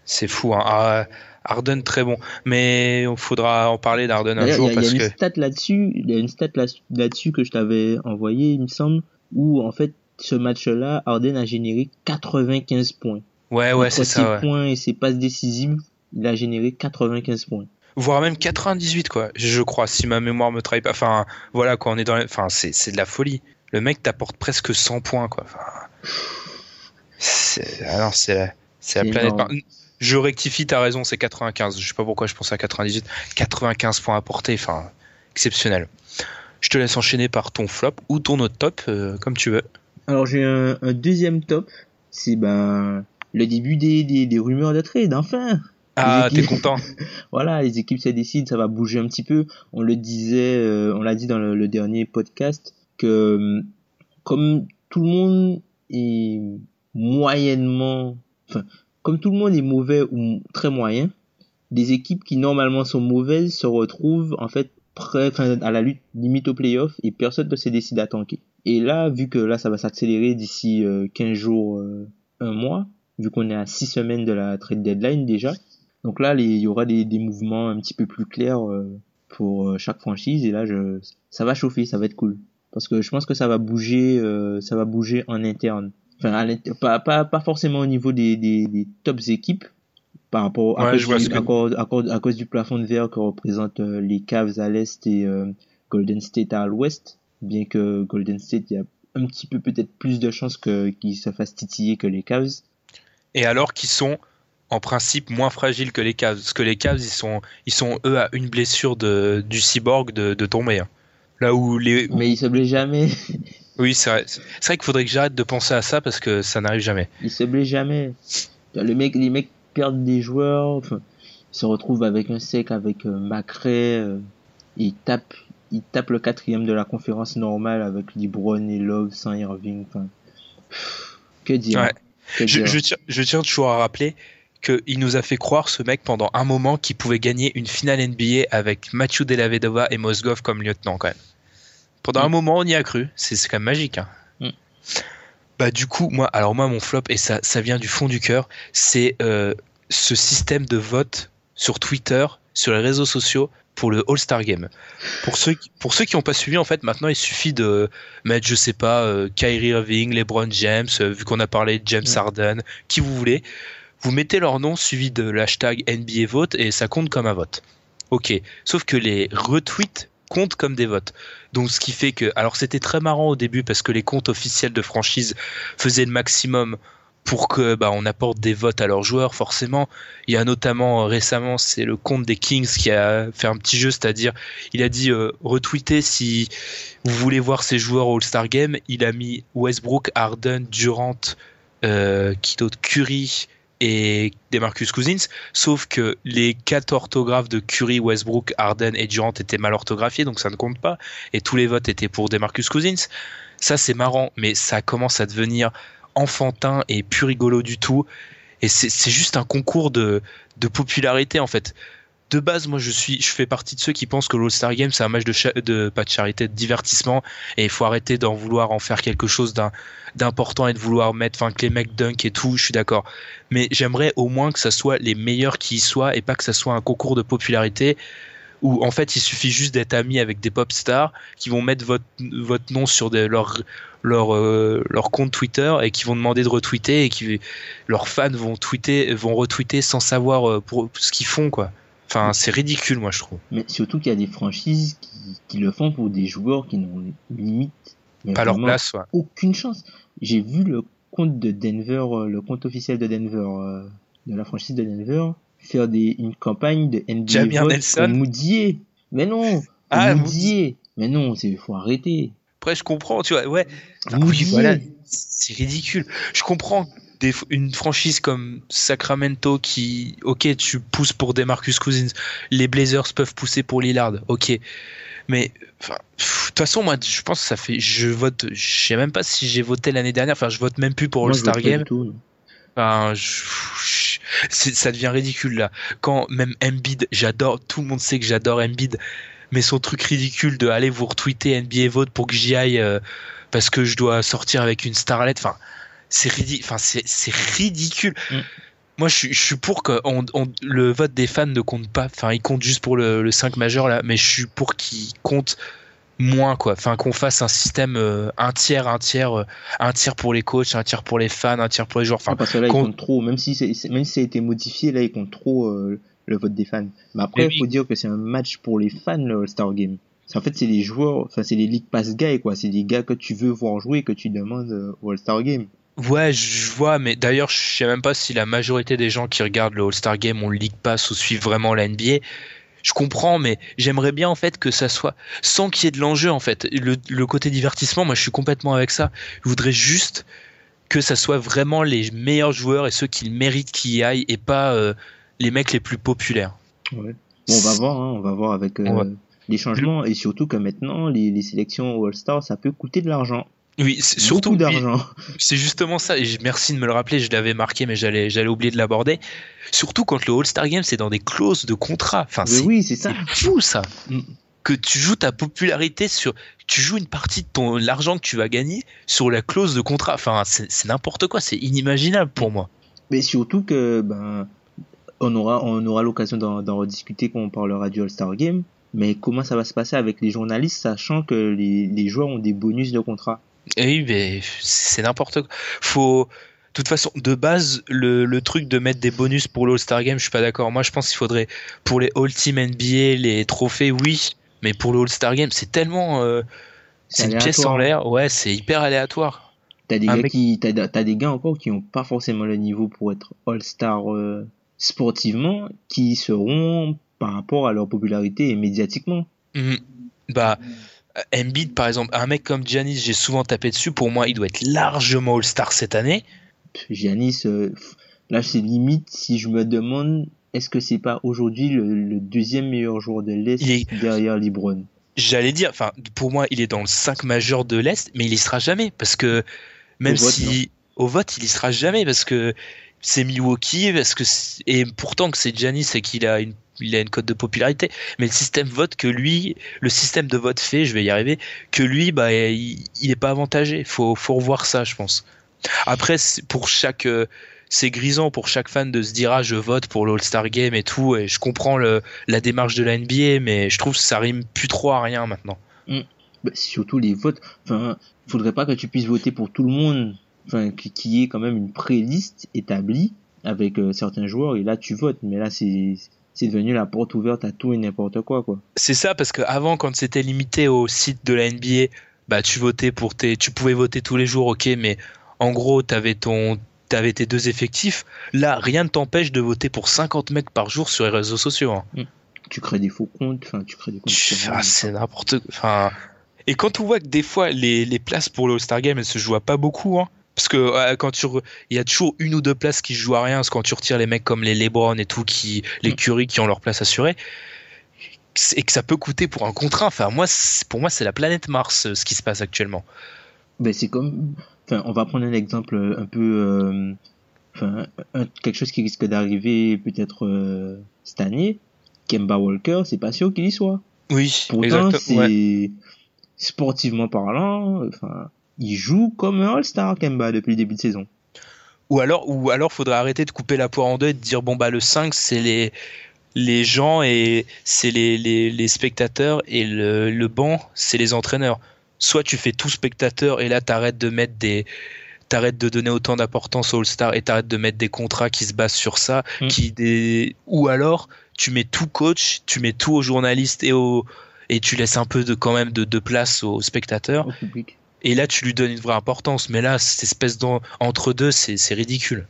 c'est fou. Hein. Ah, Arden très bon, mais il faudra en parler d'Arden un jour y a, parce y a une que stat là-dessus, il y a une stat là-dessus que je t'avais envoyé, il me semble, où en fait ce match-là, Arden a généré 95 points. Ouais, ouais, c'est ça. Ouais. points et ses passes décisives, il a généré 95 points. Voire même 98 quoi, je crois, si ma mémoire me trahit pas. Enfin, voilà quoi, on est dans, les... enfin c'est c'est de la folie. Le mec t'apporte presque 100 points quoi. Enfin, c'est alors c'est la, c'est la planète. Je rectifie, t'as raison, c'est 95. Je sais pas pourquoi je pensais à 98. 95 points apportés, enfin, exceptionnel. Je te laisse enchaîner par ton flop ou ton autre top, euh, comme tu veux. Alors j'ai un, un, deuxième top, c'est ben le début des, des, des rumeurs de trade, enfin. Ah, t'es content. voilà, les équipes se décident, ça va bouger un petit peu. On le disait, euh, on l'a dit dans le, le, dernier podcast que comme tout le monde est moyennement, enfin comme tout le monde est mauvais ou très moyen, des équipes qui normalement sont mauvaises se retrouvent en fait près, à la lutte limite au playoff et personne ne se décide à tanker. Et là, vu que là ça va s'accélérer d'ici euh, 15 jours, euh, un mois, vu qu'on est à 6 semaines de la trade deadline déjà, donc là il y aura des, mouvements un petit peu plus clairs euh, pour euh, chaque franchise et là ça va chauffer, ça va être cool. Parce que je pense que ça va bouger, euh, ça va bouger en interne enfin pas, pas, pas forcément au niveau des, des, des tops équipes par rapport à, ouais, cause, du, à, cause, à, cause, à, cause, du plafond de verre que représentent euh, les Cavs à l'est et euh, Golden State à l'ouest. Bien que Golden State il y a un petit peu peut-être plus de chances que qu'ils se fassent titiller que les Cavs. Et alors qu'ils sont en principe moins fragiles que les Cavs. Parce que les Cavs ils sont ils sont eux à une blessure de du cyborg de, de tomber hein. là où les mais ils se blessent jamais Oui, c'est vrai. C'est vrai qu'il faudrait que j'arrête de penser à ça parce que ça n'arrive jamais. Il se blesse jamais. Le mec, les mecs perdent des joueurs, enfin, ils se retrouvent avec un sec, avec euh, Macrae, euh, ils tapent, ils tapent le quatrième de la conférence normale avec LeBron et Love sans Irving. Enfin, que dire, ouais. que je, dire je, tiens, je tiens toujours à rappeler qu'il nous a fait croire ce mec pendant un moment qu'il pouvait gagner une finale NBA avec Mathieu Delavedova et Mosgov comme lieutenant quand même. Pendant mm. un moment, on y a cru. C'est quand même magique. Hein. Mm. Bah du coup, moi, alors moi, mon flop et ça, ça vient du fond du cœur, c'est euh, ce système de vote sur Twitter, sur les réseaux sociaux pour le All-Star Game. Pour ceux, qui, pour ceux qui n'ont pas suivi, en fait, maintenant, il suffit de mettre, je sais pas, euh, Kyrie Irving, LeBron James, euh, vu qu'on a parlé de James Mm. Harden, qui vous voulez. Vous mettez leur nom suivi de l'hashtag NBA vote et ça compte comme un vote. Ok. Sauf que les retweets comptent comme des votes. Donc ce qui fait que, alors c'était très marrant au début parce que les comptes officiels de franchise faisaient le maximum pour que bah, on apporte des votes à leurs joueurs forcément. Il y a notamment euh, récemment c'est le compte des Kings qui a fait un petit jeu, c'est-à-dire il a dit euh, retweetez si vous voulez voir ces joueurs All-Star Game. Il a mis Westbrook, Harden, Durant, euh, qui Curry et Demarcus Cousins, sauf que les quatre orthographes de Curry, Westbrook, Harden et Durant étaient mal orthographiés, donc ça ne compte pas, et tous les votes étaient pour Demarcus Cousins. Ça c'est marrant, mais ça commence à devenir enfantin et plus rigolo du tout, et c'est juste un concours de, de popularité en fait. De base, moi, je suis, je fais partie de ceux qui pensent que l'All-Star Game c'est un match de, de pas de charité, de divertissement, et il faut arrêter d'en vouloir en faire quelque chose d'important et de vouloir mettre, enfin, que les mecs dunk et tout. Je suis d'accord, mais j'aimerais au moins que ça soit les meilleurs qui y soient et pas que ça soit un concours de popularité où en fait il suffit juste d'être ami avec des pop stars qui vont mettre votre, votre nom sur leur, leur, euh, leur compte Twitter et qui vont demander de retweeter et qui leurs fans vont tweeter vont retweeter sans savoir euh, pour ce qu'ils font quoi. Enfin, c'est ridicule moi je trouve. Mais surtout qu'il y a des franchises qui, qui le font pour des joueurs qui n'ont limite Pas leur place. Ouais. aucune chance. J'ai vu le compte de Denver, euh, le compte officiel de Denver, euh, de la franchise de Denver, faire des, une campagne de NBA vote Moudier. Mais non, Ah, Moudier. Mais non, c'est faut arrêter. Après je comprends, tu vois, ouais. Moudier. oui, voilà, c'est ridicule. Je comprends des, une franchise comme Sacramento qui, ok, tu pousses pour des Marcus Cousins, les Blazers peuvent pousser pour Lillard, ok. Mais de toute façon, moi, je pense que ça fait, je vote, je sais même pas si j'ai voté l'année dernière. Enfin, je vote même plus pour Moi, All je vote Star pas Game. tout. Enfin, je- ça devient ridicule là. Quand même Embiid, j'adore, tout le monde sait que j'adore Embiid, mais son truc ridicule de aller vous retweeter NBA vote pour que j'y aille euh, parce que je dois sortir avec une starlet, enfin, c'est ridicule. Enfin, c'est c'est ridicule. Mm. Moi, je suis, je suis pour que on, on- le vote des fans ne compte pas. Enfin, il compte juste pour le, le 5 majeur là, mais je suis pour qu'il compte moins quoi. Enfin, qu'on fasse un système euh, un tiers, un tiers, euh, un tiers pour les coachs, un tiers pour les fans, un tiers pour les joueurs. Enfin, Ah, parce que là, il compte trop. Même si, même si ça a été modifié, là, il compte trop euh, le vote des fans. Mais après, Mais il oui. faut dire que c'est un match pour les fans, le All-Star Game. C'est- En fait, c'est les joueurs, enfin, c'est les League Pass guys, quoi. C'est des gars que tu veux voir jouer, que tu demandes au All-Star Game. Ouais, je vois, mais d'ailleurs, je sais même pas si la majorité des gens qui regardent le All-Star Game ont le League Pass ou suivent vraiment la NBA. Je comprends, mais j'aimerais bien en fait que ça soit sans qu'il y ait de l'enjeu en fait. Le, le côté divertissement, moi je suis complètement avec ça. Je voudrais juste que ça soit vraiment les meilleurs joueurs et ceux qui méritent qu'ils y aillent et pas euh, les mecs les plus populaires. Ouais. Bon, on va voir, hein, on va voir avec euh, Ouais. les changements et surtout que maintenant, les, les sélections All-Star, ça peut coûter de l'argent. Oui, c'est- surtout d'argent. C'est justement ça, et merci de me le rappeler, je l'avais marqué, mais j'allais, j'allais oublier de l'aborder. Surtout quand le All-Star Game, c'est dans des clauses de contrat. Enfin, c'est, oui, c'est ça. c'est fou ça. Mm. Que tu joues ta popularité sur, tu joues une partie de ton, l'argent que tu vas gagner sur la clause de contrat. Enfin, c'est, n'importe quoi, c'est inimaginable pour moi. Mais surtout que, ben, on aura, on aura l'occasion d'en, d'en rediscuter quand on parlera du All-Star Game. Mais comment ça va se passer avec les journalistes, sachant que les, les joueurs ont des bonus de contrat? Et oui, mais c'est n'importe quoi. Faut, de toute façon, de base, le, le truc de mettre des bonus pour l'All-Star Game, je suis pas d'accord. Moi, je pense qu'il faudrait, pour les All-Team NBA, les trophées, oui. Mais pour le All-Star Game, c'est tellement, euh, C'est une pièce en aléatoire. l'air. Ouais, c'est hyper aléatoire. T'as des Un gars mec- qui, des gars encore qui ont pas forcément le niveau pour être All-Star euh, sportivement, qui seront par rapport à leur popularité et médiatiquement. Mhm. Bah, Embiid, par exemple, un mec comme Giannis, j'ai souvent tapé dessus. Pour moi, il doit être largement All-Star cette année. Giannis, euh, là c'est limite si je me demande est-ce que c'est pas aujourd'hui le, le deuxième meilleur joueur de l'Est est- derrière LeBron? J'allais dire, enfin, pour moi, il est dans le 5 majeur de l'Est, mais il y sera jamais. Parce que, même Au vote, si, au vote, il y sera jamais. Parce que c'est Milwaukee, parce que, et pourtant que c'est Giannis et qu'il a une, il a une cote de popularité. Mais le système vote que lui, le système de vote fait, je vais y arriver, que lui, bah, il, il est pas avantagé. Faut, faut revoir ça, je pense. Après, pour chaque, euh, c'est grisant pour chaque fan de se dire ah je vote pour l'All-Star Game et tout et je comprends la démarche de la NBA mais je trouve que ça rime plus trop à rien maintenant. Bah, surtout les votes. Enfin, faudrait pas que tu puisses voter pour tout le monde. Enfin, qui- ait quand même une pré-liste établie avec euh, certains joueurs et là tu votes. Mais là c'est c'est devenu la porte ouverte à tout et n'importe quoi quoi. C'est ça parce que avant quand c'était limité au site de la NBA, bah tu votais pour tes, tu pouvais voter tous les jours, ok, mais en gros t'avais ton, t'avais tes deux effectifs. Là, rien ne t'empêche de voter pour 50 mecs par jour sur les réseaux sociaux. hein. Tu crées des faux comptes. Enfin, tu crées des comptes. Ah, c'est n'importe quoi. Enfin, et quand on voit que des fois les, les places pour le All-Star Game elles se jouent à pas beaucoup, hein, parce que euh, quand tu il y a toujours une ou deux places qui jouent à rien, parce que quand tu retires les mecs comme les LeBron et tout, qui les Mm. Curry qui ont leur place assurée, et que ça peut coûter pour un contrat. Enfin, moi, pour moi, c'est la planète Mars euh, ce qui se passe actuellement. Ben, c'est comme, enfin, on va prendre un exemple un peu, euh, enfin, un- quelque chose qui risque d'arriver peut-être euh, cette année. Kemba Walker, c'est pas sûr qu'il y soit. Oui, Pourtant, c'est ouais. sportivement parlant, enfin, il joue comme un All-Star Kemba depuis le début de saison. Ou alors, ou alors, faudrait arrêter de couper la poire en deux et de dire bon bah le 5 c'est les les gens et c'est les, les, les spectateurs et le, le banc, c'est les entraîneurs. Soit tu fais tout spectateur et là t'arrêtes de mettre des t'arrêtes de donner autant d'importance au All-Star et t'arrêtes de mettre des contrats qui se basent sur ça, Mm. qui des ou alors tu mets tout coach, tu mets tout aux journalistes et aux et tu laisses un peu de quand même de, de place aux spectateurs au public. Et là tu lui donnes une vraie importance mais là cette espèce d'entre deux c'est ridicule.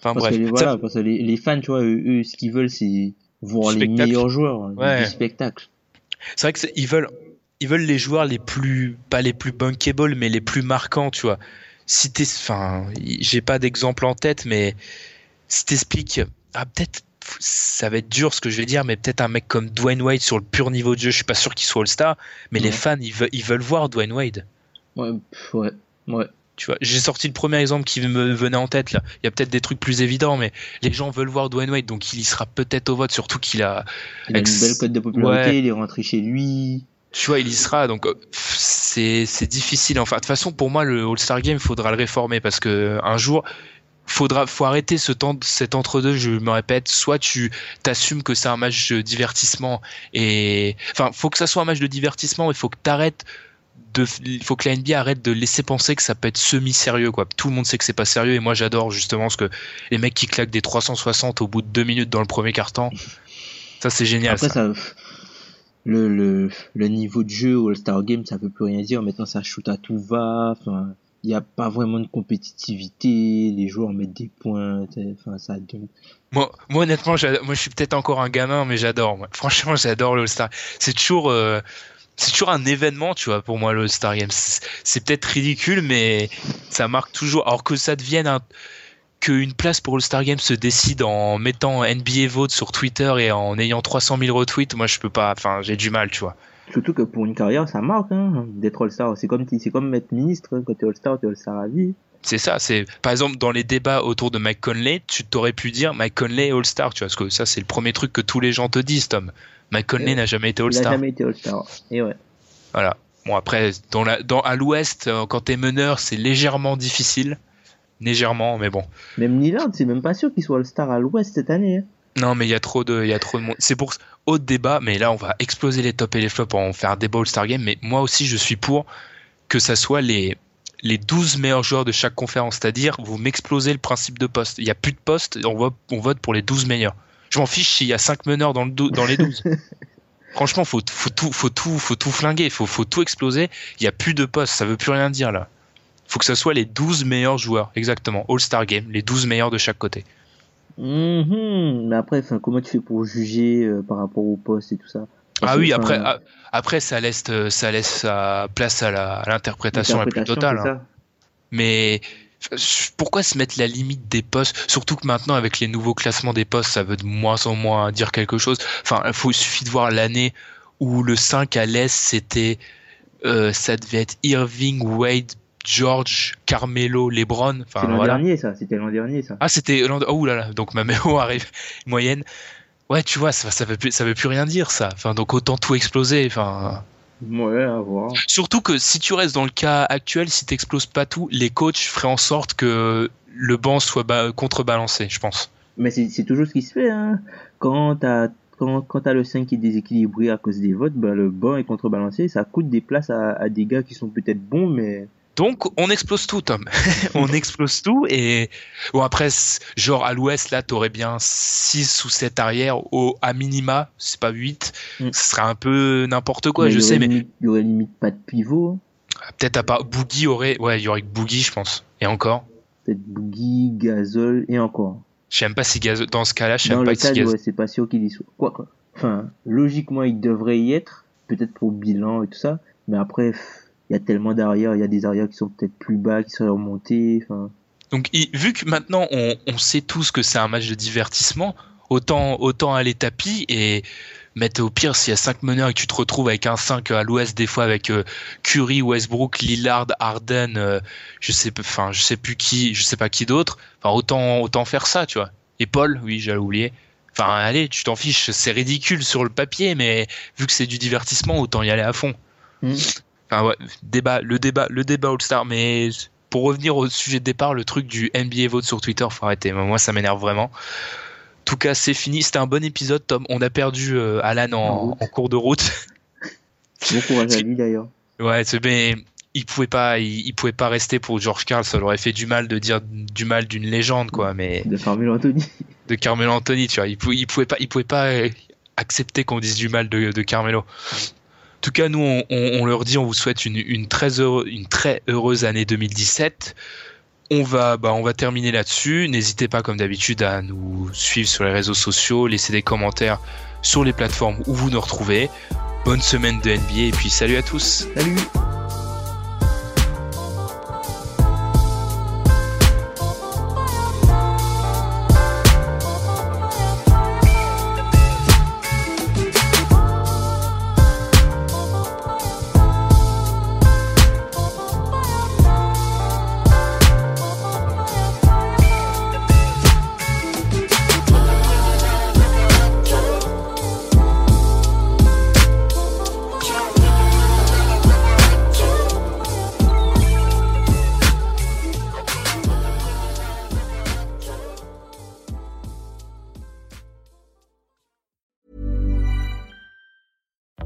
Enfin Parce bref, que les, Ça- voilà, parce que les, les fans, tu vois, eux, eux, ce qu'ils veulent, c'est voir les meilleurs joueurs Ouais. du spectacle. C'est vrai que c'est- ils veulent, ils veulent les joueurs les plus, pas les plus bankable, mais les plus marquants, tu vois. Si t'es, enfin, j'ai pas d'exemple en tête, mais si t'expliques, ah peut-être, ça va être dur ce que je vais dire, mais peut-être un mec comme Dwayne Wade sur le pur niveau de jeu, je suis pas sûr qu'il soit All-Star, mais les fans, ils veulent, ils veulent voir Dwayne Wade. Ouais, ouais, ouais. Tu vois, j'ai sorti le premier exemple qui me venait en tête là. Il y a peut-être des trucs plus évidents, mais les gens veulent voir Dwayne Wade, donc il y sera peut-être au vote, surtout qu'il a, Il a une belle cote de popularité, Ouais. il est rentré chez lui. tu vois, il y sera. Donc, euh, c'est difficile. Enfin, de toute façon, pour moi, le All-Star Game, faudra le réformer parce que un jour, faudra, faut arrêter ce temps, cet entre-deux. Je me répète, soit tu t'assumes que c'est un match de divertissement et, enfin, faut que ça soit un match de divertissement. Il faut que t'arrêtes de, il faut que la NBA arrête de laisser penser que ça peut être semi-sérieux, quoi. Tout le monde sait que c'est pas sérieux et moi, j'adore justement ce que les mecs qui claquent des 360 au bout de deux minutes dans le premier quart-temps. Ça, c'est génial. Après, ça. ça, le, le, le niveau de jeu au All-Star Game, ça veut plus rien dire. Maintenant, ça shoot à tout va. Enfin, il n'y a pas vraiment de compétitivité. Les joueurs mettent des points. Enfin, ça donne. Moi, moi honnêtement, moi je suis peut-être encore un gamin, mais j'adore. Franchement, j'adore le All-Star. C'est toujours, euh, c'est toujours un événement, tu vois, pour moi le All-Star Game. C'est c'est peut-être ridicule, mais ça marque toujours. Alors que ça devienne un, qu'une place pour All-Star Game se décide en mettant NBA vote sur Twitter et en ayant 300 000 retweets, moi je peux pas. Enfin, j'ai du mal, tu vois. Surtout que pour une carrière, ça marque hein, d'être All-Star. C'est comme, c'est comme être ministre. hein. Quand t'es All-Star, t'es All-Star à vie. C'est ça, c'est par exemple dans les débats autour de Mike Conley, tu t'aurais pu dire Mike Conley est All-Star, tu vois, parce que ça c'est le premier truc que tous les gens te disent, Tom. Mike Conley n'a jamais été Il a All-Star. jamais été All-Star. Et ouais. Voilà. Bon après, dans la, dans à l'Ouest, euh, quand t'es meneur, c'est légèrement difficile, légèrement, mais bon. Même Lillard, c'est même pas sûr qu'il soit All-Star à l'Ouest cette année. hein. Non, mais il y a trop de, il y a trop de monde. C'est pour autre débat, mais là on va exploser les tops et les flops, on va faire un débat All-Star Game. Mais moi aussi, je suis pour que ça soit les les 12 meilleurs joueurs de chaque conférence, c'est-à-dire vous m'explosez le principe de poste. Il y a plus de postes, on vote, on vote pour les 12 meilleurs. Je m'en fiche s'il y a 5 meneurs dans le dou- dans les 12. Franchement, faut faut tout faut tout faut tout flinguer, faut faut tout exploser. Il y a plus de postes, ça veut plus rien dire là. Faut que ce soit les 12 meilleurs joueurs, exactement. All-Star Game, les 12 meilleurs de chaque côté. Mhm. Mais après, enfin, comment tu fais pour juger euh, par rapport au poste et tout ça? Parce Ah que, oui, enfin, après, ah, après ça laisse, euh, ça laisse sa place à la- à l'interprétation la plus totale. hein. Mais euh, pourquoi se mettre la limite des postes? Surtout que maintenant, avec les nouveaux classements des postes, ça veut de moins en moins dire quelque chose. Enfin, il faut, il suffit de voir l'année où le 5 à l'Est, c'était, euh, ça devait être Irving, Wade, George, Carmelo, LeBron. Enfin, l'an voilà. dernier, ça. C'était l'an dernier, ça. Ah, c'était. Oh là là, donc ma mémo arrive moyenne. Ouais, tu vois, ça, ça veut plus, ça veut plus rien dire, ça. Enfin, donc autant tout exploser. Enfin, Ouais, à voir. surtout que si tu restes dans le cas actuel, si t'exploses pas tout, les coachs feraient en sorte que le banc soit ba- contrebalancé, je pense. Mais c'est toujours ce qui se fait, hein. Quand t'as quand, quand t'as le 5 qui est déséquilibré à cause des votes, bah, le banc est contrebalancé, ça coûte des places à, à des gars qui sont peut-être bons, mais Donc on explose tout, Tom. on explose tout et bon après, genre à l'Ouest là, t'aurais bien 6 ou 7 arrières au à minima, c'est pas 8 Mm. Ce serait un peu n'importe quoi, mais je sais, mais il y aurait limite pas de pivot. peut-être à part Boogie aurait, ouais, il y aurait que Boogie, je pense. Et encore, Peut-être Boogie, Gasol et encore. je sais pas si Gaz, dans ce cas-là, je sais pas si Gaz. ouais, c'est pas sûr qu'il y soit. Quoi, quoi. Enfin, logiquement, il devrait y être, peut-être pour bilan et tout ça, mais après, pff, il y a tellement d'arrières, il y a des arrières qui sont peut-être plus bas, qui seraient remontés. Donc, vu que maintenant on, on sait tous que c'est un match de divertissement, autant, autant aller tapis et mettre au pire s'il y a 5 meneurs et que tu te retrouves avec un 5 à l'ouest, des fois avec euh, Curry, Westbrook, Lillard, Harden, euh, je sais, enfin, je sais plus qui, je sais pas qui d'autre. Enfin, autant, autant faire ça, tu vois. Et Paul, oui, j'allais oublier. Enfin, allez, tu t'en fiches, c'est ridicule sur le papier, mais vu que c'est du divertissement, autant y aller à fond. Hmm. Enfin, ouais, débat, le débat, le débat All-Star, mais pour revenir au sujet de départ, le truc du NBA vote sur Twitter, faut arrêter. Moi, ça m'énerve vraiment. tout cas, c'est fini. C'était un bon épisode, Tom. On a perdu euh, Alan en, en, cours de route. Bon courage à lui d'ailleurs. Ouais, mais il pouvait pas, il, il, pouvait pas rester pour George Carl. Ça aurait fait du mal de dire du mal d'une légende, quoi. Mais de Carmelo Anthony. De Carmelo Anthony, tu vois. Il, il pouvait pas, il pouvait pas accepter qu'on dise du mal de, de Carmelo. En tout cas, nous, on, leur dit, on vous souhaite une très heureuse année 2017. On va, bah, on va terminer là-dessus. N'hésitez pas, comme d'habitude, à nous suivre sur les réseaux sociaux, laisser des commentaires sur les plateformes où vous nous retrouvez. Bonne semaine de NBA et puis salut à tous. Salut.